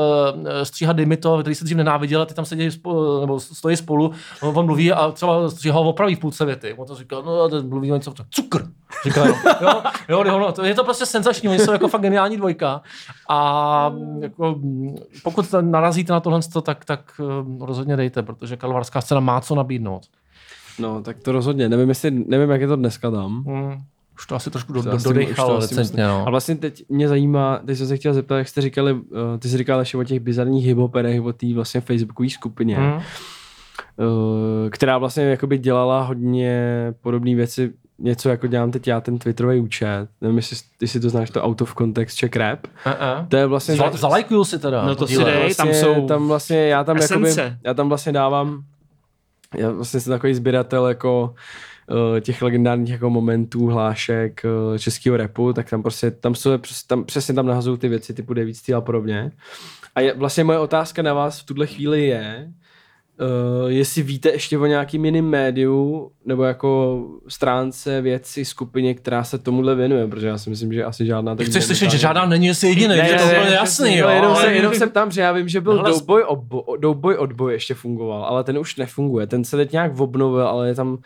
Speaker 4: stříha Dimito, který se dřív nenáviděl, ty tam sedí spolu, nebo stojí spolu, on, mluví a třeba stříha ho opraví v půlce věty. On to říká, no mluví něco, cukr. Říká, jo, jo, jo, no, to, je to prostě senzační, oni jsou jako fakt geniální dvojka. A jako, mm, pokud to narazíte na tohle, tak, tak eh, rozhodně dejte, protože kalvarská scéna má co nabídnout.
Speaker 2: No, tak to rozhodně. Nevím, jestli, nevím, jak je to dneska tam.
Speaker 4: Hmm. Už to asi trošku do, do, dodechalo
Speaker 2: myslím.
Speaker 4: no.
Speaker 2: A vlastně teď mě zajímá, teď jsem se chtěl zeptat, jak jste říkali, uh, ty jsi říkal ještě o těch bizarních hiphoperech, o té vlastně facebookové skupině,
Speaker 4: Hmm.
Speaker 2: uh, která vlastně jakoby dělala hodně podobné věci, něco jako dělám teď já, ten Twitterový účet. Nevím, jestli ty si to znáš, to out of context check rap.
Speaker 4: Uh-uh.
Speaker 2: To je vlastně...
Speaker 4: Za, zalajkuju si teda.
Speaker 1: No to si dej, tam
Speaker 2: vlastně,
Speaker 1: jsou
Speaker 2: tam vlastně, já tam, jakoby,
Speaker 1: esence.
Speaker 2: já tam vlastně dávám, já vlastně jsem takový sběratel jako eh, těch legendárních jako momentů, hlášek eh, českého repu, tak tam prostě, tam, jsou, přes- tam přesně tam nahazují ty věci typu Steele a podobně. A je, vlastně moje otázka na vás v tuhle chvíli je, Uh, jestli víte ještě o nějakým jiným médiu nebo jako stránce, věci, skupině, která se tomuhle věnuje, protože já si myslím, že asi žádná... tak
Speaker 4: Chceš slyšet, že žádná není asi jediný, že to je úplně jasný, jo.
Speaker 2: No, jenom, se, jenom jsem tam, že já vím, že byl
Speaker 4: Hele,
Speaker 2: Doughboy, odbo, Doughboy odboj ještě fungoval, ale ten už nefunguje. Ten se teď nějak obnovil, ale je tam uh,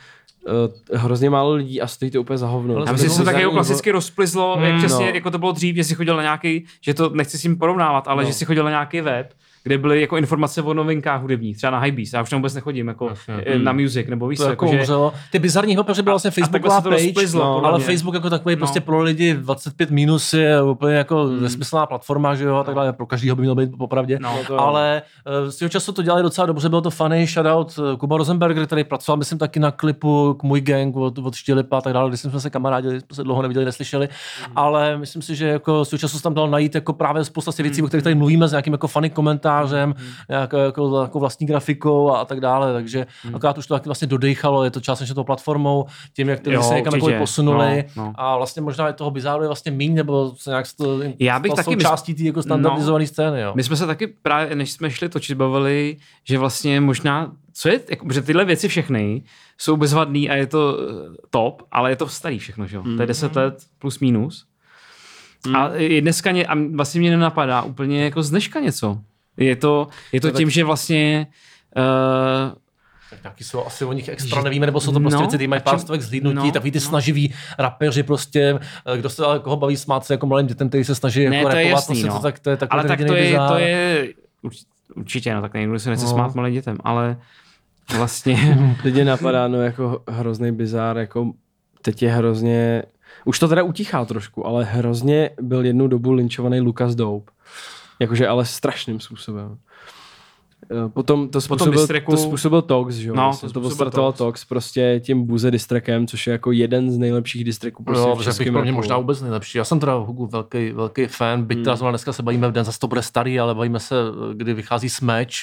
Speaker 2: hrozně málo lidí a stojí to úplně za hovno.
Speaker 1: Já myslím, že se to tak jako klasicky rozplizlo,
Speaker 2: Hmm,
Speaker 1: jak přesně,
Speaker 2: no.
Speaker 1: jako to bylo dřív, že si chodil na nějaký, že to nechci s tím porovnávat, ale
Speaker 2: No.
Speaker 1: že si chodil na nějaký web, kde byly jako informace o novinkách hudebních, třeba na Hypebeast. Já už tam vůbec nechodím, jako eh, na music, nebo víš,
Speaker 4: To
Speaker 1: co,
Speaker 4: jako
Speaker 1: že-.
Speaker 4: Ty bizarní hopeři byla vlastně
Speaker 1: a se to
Speaker 4: page,
Speaker 1: rozplizlo,
Speaker 4: no, ale
Speaker 1: mě.
Speaker 4: Facebook jako takový
Speaker 1: No.
Speaker 4: prostě pro lidi 25 minus je úplně jako
Speaker 1: Hmm.
Speaker 4: nesmyslná platforma, že jo, a takhle pro každýho by mělo být popravdě.
Speaker 1: No,
Speaker 2: to-
Speaker 4: ale eh, z toho času to dělali docela dobře, bylo to funny, shoutout eh, Kuba Rosenberger, který pracoval, myslím, taky na klipu k můj gang od, od Štělipa a tak dále, když jsme se kamarádili, jsme se dlouho neviděli, neslyšeli,
Speaker 1: Hmm.
Speaker 4: ale myslím si, že jako z toho času se tam dalo najít jako právě spousta těch
Speaker 1: Hmm.
Speaker 4: věcí, o kterých tady mluvíme, s nějakým jako funny komentářem, nějakou jako, jako vlastní grafikou a, a tak dále, takže akorát už to taky vlastně dodejchalo, je to částečně tou platformou, tím, jak ty
Speaker 1: Jo,
Speaker 4: se někam jako
Speaker 1: určitě.
Speaker 4: posunuli
Speaker 1: No, no.
Speaker 4: a vlastně možná je toho bizáru je vlastně míň, nebo se nějak to,
Speaker 1: Já bych
Speaker 4: stal
Speaker 1: taky
Speaker 4: součástí té jako standardizované scény, jo.
Speaker 1: My jsme se taky právě, než jsme šli točit, bavili, že vlastně možná, co je, jako, že tyhle věci všechny jsou bezvadný a je to eh, top, ale je to starý všechno, že jo?
Speaker 2: Hmm.
Speaker 1: To je 10 let plus minus. A je dneska ně, a vlastně mě nenapadá úplně jako z dneška něco. Je to, je to
Speaker 4: To
Speaker 1: tím,
Speaker 4: tak-
Speaker 1: že vlastně uh,
Speaker 4: Tak nějaký jsou asi o nich extra nevíme, nebo jsou to prostě
Speaker 1: no,
Speaker 4: věci, které mají pár stovek zhlídnutí,
Speaker 1: no,
Speaker 4: takový ty
Speaker 1: no.
Speaker 4: snaživí rapeři prostě, eh, kdo se koho baví smát se jako malým dětem, který se snaží
Speaker 1: ne,
Speaker 4: jako
Speaker 1: to je
Speaker 4: rapovat,
Speaker 1: jasný,
Speaker 4: prostě
Speaker 1: no.
Speaker 4: to, tak, to je takový
Speaker 1: ale tak to je, to je, urč- určitě, no, tak někdo se nechce
Speaker 4: No.
Speaker 1: smát malým dětem, ale vlastně
Speaker 2: Teď napadá, no jako hrozný bizár, jako teď je hrozně, už to teda utichá trošku, ale hrozně byl jednu dobu linčovaný Lucas Dope. Jakože ale strašným způsobem. Eh, Potom to
Speaker 1: Potom
Speaker 2: způsobil,
Speaker 1: distracku-
Speaker 2: to způsobil Tox, že jo?
Speaker 1: No,
Speaker 2: Vlastně
Speaker 1: to
Speaker 2: to, to
Speaker 1: způsobil
Speaker 2: startoval
Speaker 1: Tox.
Speaker 2: Tox. prostě tím Buze distrackem, což je jako jeden z nejlepších distracků prostě
Speaker 4: jo,
Speaker 2: v českém
Speaker 4: pro mě možná vůbec nejlepší. Já jsem teda Hugu velký, velký fan, byť teda zrovna dneska se bavíme v den, zase to bude starý, ale bavíme se, kdy vychází Smash,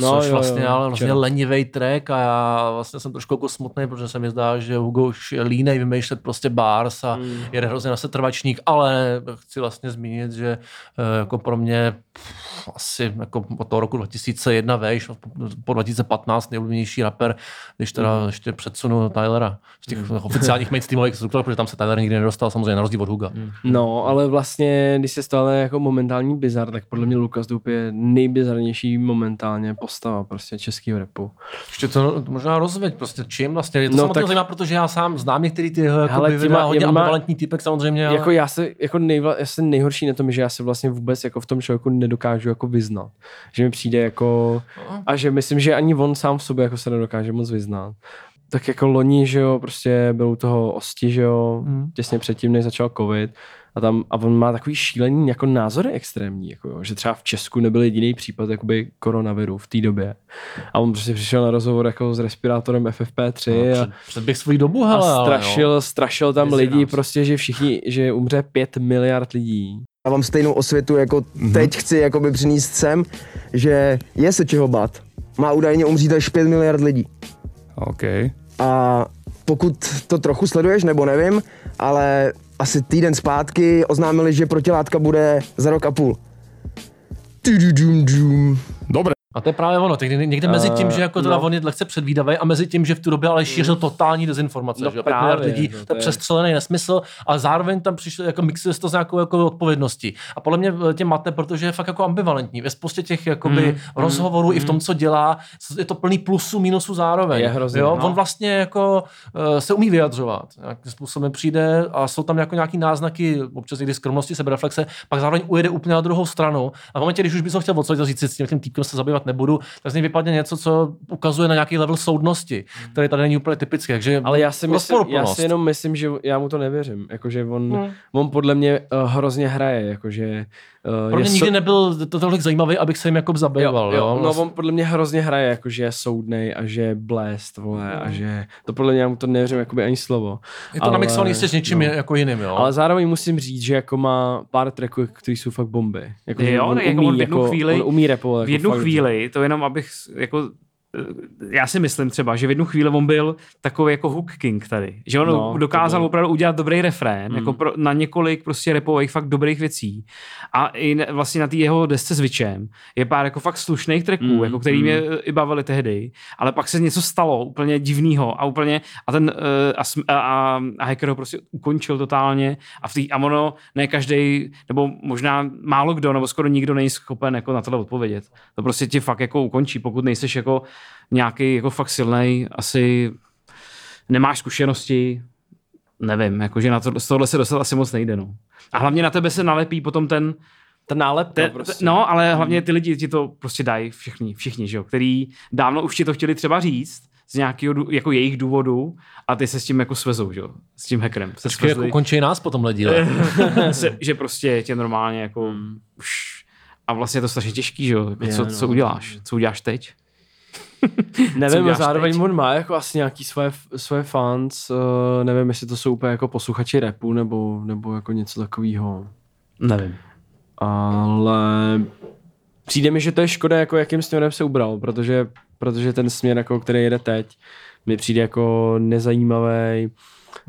Speaker 2: No,
Speaker 4: což
Speaker 2: jo,
Speaker 4: vlastně
Speaker 2: jo,
Speaker 4: ale vlastně
Speaker 2: včera.
Speaker 4: lenivý track a já vlastně jsem trošku jako smutný, protože se mi zdá, že Hugo už je línej vymýšlet prostě bars a
Speaker 2: Hmm.
Speaker 4: jede hrozně na setrvačník, ale chci vlastně zmínit, že eh, jako pro mě pff, asi jako od toho roku 2001 vejš, po 2015 nejoblíbenější rapper, když teda
Speaker 2: Hmm.
Speaker 4: ještě předsunu Tylera z těch oficiálních mainstreamových struktur, protože tam se Tyler nikdy nedostal, samozřejmě na rozdíl od Huga.
Speaker 2: No, ale vlastně, když se stane jako momentální bizar, tak podle mě Lucas Dope je nejbizarnější momentálně postava prostě českého repu.
Speaker 4: Ještě to možná rozveď, prostě čím vlastně, je to
Speaker 2: No,
Speaker 4: no,
Speaker 2: tak-
Speaker 4: zajímá, protože já sám znám některý ty jeho jako
Speaker 2: Hele,
Speaker 4: by
Speaker 2: těma-
Speaker 4: hodně
Speaker 2: těma-
Speaker 4: ambivalentní typek samozřejmě, ale...
Speaker 2: Jako já se, jako nejvla, já jsem nejhorší na tom, že já se vlastně vůbec jako v tom člověku nedokážu jako vyznat. Že mi přijde jako, a že myslím, že ani on sám v sobě jako se nedokáže moc vyznat. Tak jako loni, že jo, prostě byl u toho Osti, že jo,
Speaker 4: Hmm.
Speaker 2: těsně předtím, než začal covid. A, tam, a on má takový šílený jako názory extrémní, jako jo, že třeba v Česku nebyl jediný případ jakoby koronaviru v té době. A on prostě přišel na rozhovor jako s respirátorem FFP3
Speaker 4: No,
Speaker 2: a,
Speaker 4: před, předběh svůj dobu, hele,
Speaker 2: a strašil,
Speaker 4: jo.
Speaker 2: strašil tam
Speaker 4: Vyzývám
Speaker 2: lidi,
Speaker 4: se.
Speaker 2: prostě, že všichni, že umře 5 miliard lidí.
Speaker 13: Já mám stejnou osvětu, jako
Speaker 2: Mhm.
Speaker 13: teď chci jakoby přinést sem, že je se čeho bát. Má údajně umřít až 5 miliard lidí.
Speaker 14: OK.
Speaker 13: A pokud to trochu sleduješ, nebo nevím, ale asi týden zpátky oznámili, že protilátka bude za rok a půl.
Speaker 14: Dobre.
Speaker 4: A to je právě ono, tak někde, mezi tím, že jako teda
Speaker 2: no.
Speaker 4: on je lehce předvídavý a mezi tím, že v tu době ale šířil totální dezinformace,
Speaker 2: No
Speaker 4: že
Speaker 2: právě,
Speaker 4: právě, lidí,
Speaker 2: no,
Speaker 4: to, je přestřelený nesmysl a zároveň tam přišlo, jako mixuje to s nějakou jako odpovědností. A podle mě eh, tě mate, protože je fakt jako ambivalentní. Ve spoustě těch jakoby
Speaker 2: Mm,
Speaker 4: rozhovorů
Speaker 2: mm,
Speaker 4: i v tom, co dělá, je to plný plusu, minusu zároveň.
Speaker 2: Je hrozně,
Speaker 4: jo?
Speaker 2: no.
Speaker 4: On vlastně jako uh, se umí vyjadřovat. Nějakým způsobem přijde a jsou tam jako nějaký náznaky, občas někdy skromnosti, sebereflexe, pak zároveň ujede úplně na druhou stranu. A v momentě, když už bys ho chtěl odsoudit říct si, s tím, tím týpkem se zabývat nebudu, tak z něj vypadne něco, co ukazuje na nějaký level soudnosti, který tady není úplně typický. Takže
Speaker 2: Ale já si, myslím, já si jenom myslím, že já mu to nevěřím. Jakože on,
Speaker 4: Hmm.
Speaker 2: on podle mě uh, hrozně hraje. Jakože, uh,
Speaker 4: Pro mě nikdy nebyl to tolik zajímavý, abych se jim jako zabýval. Jo,
Speaker 2: No on podle mě hrozně hraje, jako že je soudnej a že je blest, vole, a že to podle mě já mu to nevěřím jakoby ani slovo.
Speaker 4: Je to namixovaný se s něčím
Speaker 2: no.
Speaker 4: jako jiným, jo.
Speaker 2: Ale zároveň musím říct, že jako má pár tracků, který jsou fakt bomby. Jako, že
Speaker 1: jo,
Speaker 2: on
Speaker 1: jako
Speaker 2: umí,
Speaker 1: on v jednu
Speaker 2: jako,
Speaker 1: chvíli,
Speaker 2: on umí rapovat.
Speaker 1: v
Speaker 2: jako
Speaker 1: jednu
Speaker 2: fakt
Speaker 1: to jenom abych jako já si myslím třeba, že v jednu chvíli on byl takový jako hook king tady. Že on
Speaker 2: No,
Speaker 1: dokázal
Speaker 2: byl.
Speaker 1: opravdu udělat dobrý refrén,
Speaker 2: Mm.
Speaker 1: jako pro, na několik prostě repových fakt dobrých věcí. A i vlastně na té jeho desce s Witchem je pár jako fakt slušných tracků,
Speaker 2: Mm,
Speaker 1: jako který
Speaker 2: mm.
Speaker 1: mě eh, i bavili tehdy, ale pak se něco stalo úplně divného a úplně a ten eh, a, a, a, hacker ho prostě ukončil totálně a, v tý, a ono ne každý nebo možná málo kdo, nebo skoro nikdo není schopen jako na tohle odpovědět. To prostě ti fakt jako ukončí, pokud nejseš jako nějaký jako fakt silnej, asi nemáš zkušenosti, nevím, jakože na to, z tohle se dostat asi moc nejde, no. A hlavně na tebe se nalepí potom ten,
Speaker 2: Ta nálepka
Speaker 1: Te,
Speaker 2: prostě.
Speaker 1: No, ale hlavně ty lidi ti to prostě dají všichni, všichni, že jo, který dávno už ti to chtěli třeba říct, z nějakého jako jejich důvodu a ty se s tím jako svezou, že jo, s tím hackerem. Se
Speaker 4: Počkej, jako končí nás po tomhle díle.
Speaker 1: se, že prostě tě normálně jako
Speaker 2: Hmm.
Speaker 1: už a vlastně je to strašně těžký, že jo, jako
Speaker 2: Je,
Speaker 1: co,
Speaker 2: no.
Speaker 1: co uděláš, co uděláš teď?
Speaker 2: Nevím, a zároveň
Speaker 1: teď?
Speaker 2: on má jako asi nějaký svoje, svoje fans, uh, nevím, jestli to jsou úplně jako posluchači repu, nebo, nebo jako něco takového.
Speaker 1: Nevím.
Speaker 2: Ale přijde mi, že to je škoda, jako jakým směrem se ubral, protože, protože ten směr, jako, který jede teď, mi přijde jako nezajímavý,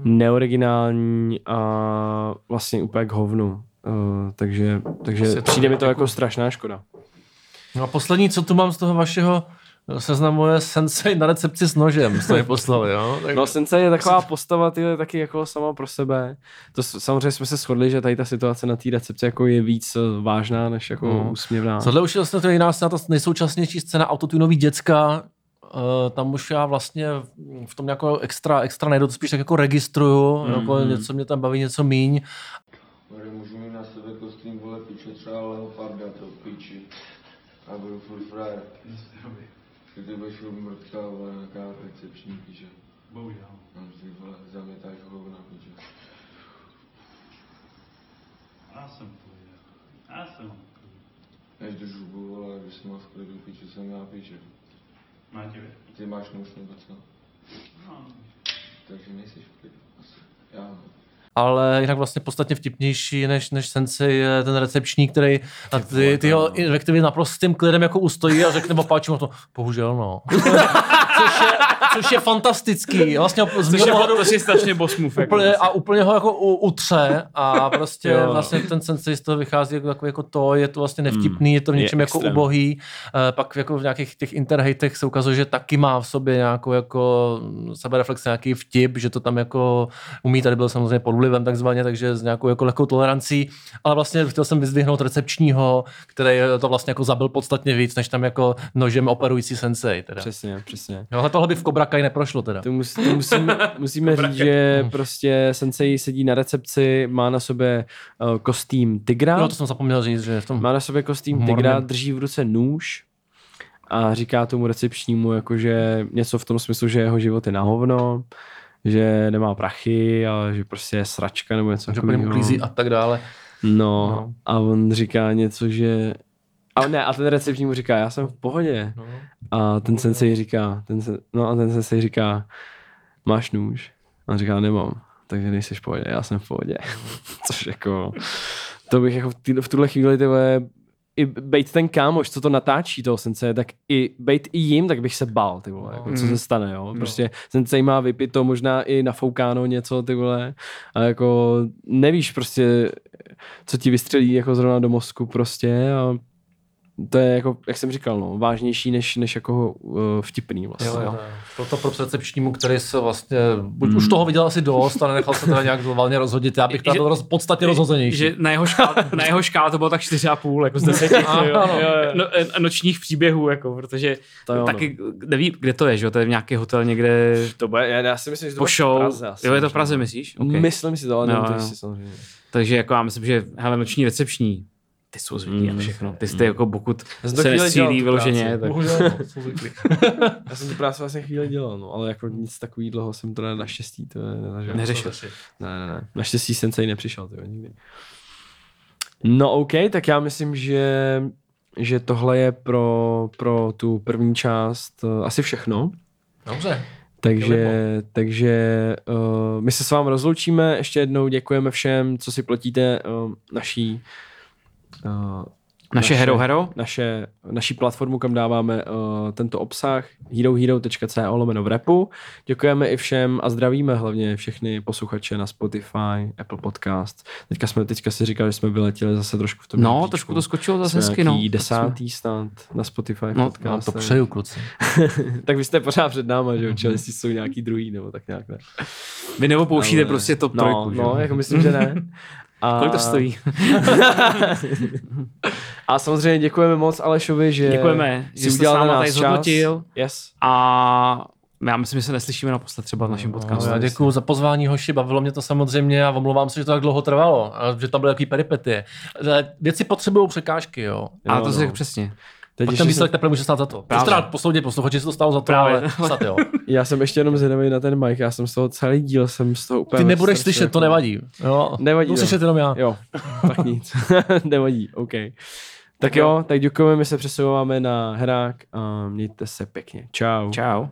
Speaker 2: neoriginální a vlastně úplně k hovnu. Uh, takže takže přijde mi to
Speaker 4: jako-
Speaker 2: jako strašná škoda.
Speaker 4: No a poslední, co tu mám z toho vašeho seznamu je sensei na recepci s nožem, jste mi poslali, jo? Tak...
Speaker 2: No Sensei je taková postava, ty je taky jako sama pro sebe. To samozřejmě jsme se shodli, že tady ta situace na té recepci jako je víc eh, vážná, než jako
Speaker 4: No.
Speaker 2: úsměvná.
Speaker 4: Tohle už je vlastně to jiná scéna, ta nejsoučasnější scéna autotunový děcka, Uh, tam už já vlastně v tom jako extra, extra nejdu, to spíš tak jako registruju,
Speaker 2: Mhm.
Speaker 4: jako něco mě tam baví, něco míň.
Speaker 14: Ale můžu mít na sebe kostým, vole, piče, třeba leoparda, to piči. A budu furt frajer. Budeš furt mrtka, vole, nějaká recepční, piče.
Speaker 15: Bohužel.
Speaker 14: No, ty vole, zamětáš hovna, piče.
Speaker 15: Já jsem to Já jsem
Speaker 14: Než do žubu, vole, když jsem v klidu, piče, jsem já, piče.
Speaker 15: Na tebe.
Speaker 14: Ty máš nůž nebo co?
Speaker 15: No.
Speaker 14: Takže nejsi v klidu, asi. Já, no.
Speaker 4: Ale jinak vlastně podstatně vtipnější než, než Sensei je ten recepční, který na ty, ty jeho invektivy naprostým klidem jako ustojí a řekne opáčím to, bohužel no. což, je, což je fantastický. Vlastně z
Speaker 1: Což je, je strašně boss move. Jako
Speaker 4: úplně, a úplně ho jako u, utře a prostě
Speaker 1: Jo.
Speaker 4: vlastně ten sensei z toho vychází jako takový jako to, je to vlastně nevtipný, je to v něčem jako
Speaker 2: extrém.
Speaker 4: ubohý. Eh, Pak jako v nějakých těch interhejtech se ukazuje, že taky má v sobě nějakou jako sebereflex, nějaký vtip, že to tam jako umí, tady byl samozřejmě pod vlivem takzvaně, takže s nějakou jako lehkou tolerancí, ale vlastně chtěl jsem vyzdvihnout recepčního, který to vlastně jako zabil podstatně víc, než tam jako nožem operující sensei. Teda.
Speaker 2: Přesně, přesně.
Speaker 4: Jo, ale tohle by v Cobra Kai neprošlo teda.
Speaker 2: To, mus, to musíme, musíme říct, že prostě Sensei sedí na recepci, má na sobě uh, kostým tygra.
Speaker 4: Jo, to jsem zapomněl říct, že v tom
Speaker 2: Má na sobě kostým
Speaker 4: humorném-
Speaker 2: tygra, drží v ruce nůž a říká tomu recepčnímu, jakože něco v tom smyslu, že jeho život je na hovno, že nemá prachy a že prostě je sračka nebo něco
Speaker 4: že
Speaker 2: takového.
Speaker 4: uklízí a tak dále.
Speaker 2: No,
Speaker 4: No.
Speaker 2: a on říká něco, že... A ne, a ten recepční mu říká, já jsem v pohodě.
Speaker 4: No.
Speaker 2: A ten sensei říká, ten se, no a ten sensei říká, máš nůž? A on říká, nemám. Takže nejsi v pohodě, já jsem v pohodě. Což jako, to bych jako v, tý, v tuhle chvíli tyhle, i bejt ten kámoš, co to natáčí toho sensei, tak i bejt i jim, tak bych se bál, ty vole, jako, co se stane, jo.
Speaker 1: No.
Speaker 2: Prostě sensei má vypito, možná i nafoukáno něco, ty vole, a jako nevíš prostě, co ti vystřelí jako zrovna do mozku prostě a to je jako, jak jsem říkal, no, vážnější než, než jako uh, vtipný vlastně.
Speaker 4: Jo, jo. To, to pro recepčnímu, který se vlastně, buď už toho viděl asi dost a nenechal se teda nějak valně rozhodit, já bych
Speaker 1: Že-
Speaker 4: byl roz, podstatně rozhozenější.
Speaker 1: Že na jeho, škále, na jeho škále to bylo tak 4,5 jako z 10
Speaker 4: Ano,
Speaker 1: jo, jo, jo. No, e, nočních příběhů, jako, protože
Speaker 2: To jo,
Speaker 1: taky neví, kde to je, že jo, to je v nějaký hotel někde
Speaker 2: To bude, já, já si myslím, že to
Speaker 1: po
Speaker 2: bude v
Speaker 1: show.
Speaker 2: Praze asi
Speaker 1: jo, je to v. Praze, myslíš? Okay.
Speaker 2: Myslím si to, ale nevím
Speaker 1: Jo,
Speaker 2: to
Speaker 1: jo.
Speaker 2: jistě samozřejmě.
Speaker 1: Takže jako já myslím, že hele, noční recepční, ty jsou zvyklí
Speaker 2: Mm.
Speaker 1: na všechno. Ty jste jako pokud
Speaker 2: Já jsem to
Speaker 1: se nestřílí vyloženě, tak...
Speaker 4: Bohužel, no, jsou zvyklí.
Speaker 2: Já jsem tu práci vlastně chvíli dělal, no, ale jako nic takový dlouho jsem to ne, naštěstí to ne, nezažil.
Speaker 1: Neřešil.
Speaker 2: Ne, ne, ne. Naštěstí sensei nepřišel, tyjo, nikdy. No OK, tak já myslím, že, že tohle je pro, pro tu první část uh, asi všechno.
Speaker 4: Dobře.
Speaker 2: Takže, takže uh, my se s vámi rozloučíme. Ještě jednou děkujeme všem, co si platíte uh, naší uh,
Speaker 1: Naše Hero Hero?
Speaker 2: Naše, naší platformu, kam dáváme uh, tento obsah herohero.co lomeno v repu. Děkujeme i všem a zdravíme hlavně všechny posluchače na Spotify, Apple Podcast. Teďka jsme teďka si říkali, že jsme vyletěli zase trošku v tom
Speaker 1: No, trošku to skočilo zase
Speaker 2: Jsme
Speaker 1: hezky, no.
Speaker 2: desátý snad na Spotify
Speaker 1: No,
Speaker 2: podcast.
Speaker 4: no, to přeju, kluci.
Speaker 2: tak vy jste pořád před náma, že jo? Čelisti jsou nějaký druhý, nebo tak nějak ne.
Speaker 1: Vy neopouštíte prostě top
Speaker 2: no,
Speaker 1: trojku, že
Speaker 2: No,
Speaker 1: jo?
Speaker 2: jako myslím, že ne. A...
Speaker 1: Kolik to stojí?
Speaker 2: a samozřejmě děkujeme moc Alešovi, že
Speaker 1: Děkujeme,
Speaker 2: si
Speaker 1: že s
Speaker 2: udělal na
Speaker 1: náma
Speaker 2: nás
Speaker 1: tady
Speaker 2: čas.
Speaker 1: zhodnotil.
Speaker 2: Yes.
Speaker 1: A já myslím, že se neslyšíme naposled třeba v našem podcastu.
Speaker 4: No, já děkuji za pozvání, hoši, bavilo mě to samozřejmě a omlouvám se, že to tak dlouho trvalo, a že tam byly takový peripetie. Ale Věci potřebují překážky, jo.
Speaker 1: A
Speaker 2: No,
Speaker 1: to si řekl přesně.
Speaker 2: Teď
Speaker 4: Pak ten výsledek
Speaker 2: jsem-
Speaker 4: teprve může stát za to.
Speaker 2: Právě.
Speaker 4: Právě. posoudit posluchači, si to stalo za to,
Speaker 1: Právě.
Speaker 4: ale snad, jo.
Speaker 2: Já jsem ještě jenom zvědavý na ten mic, já jsem z toho celý díl, jsem z toho úplně...
Speaker 4: Ty nebudeš slyšet, to
Speaker 2: jako-
Speaker 4: nevadí. Jo.
Speaker 2: Nevadí.
Speaker 4: Budu
Speaker 2: jo.
Speaker 4: slyšet jenom já.
Speaker 2: Jo, tak nic. nevadí, OK. Tak jo, tak děkujeme, my se přesouváme na hrák a mějte se pěkně. Čau.
Speaker 1: Čau.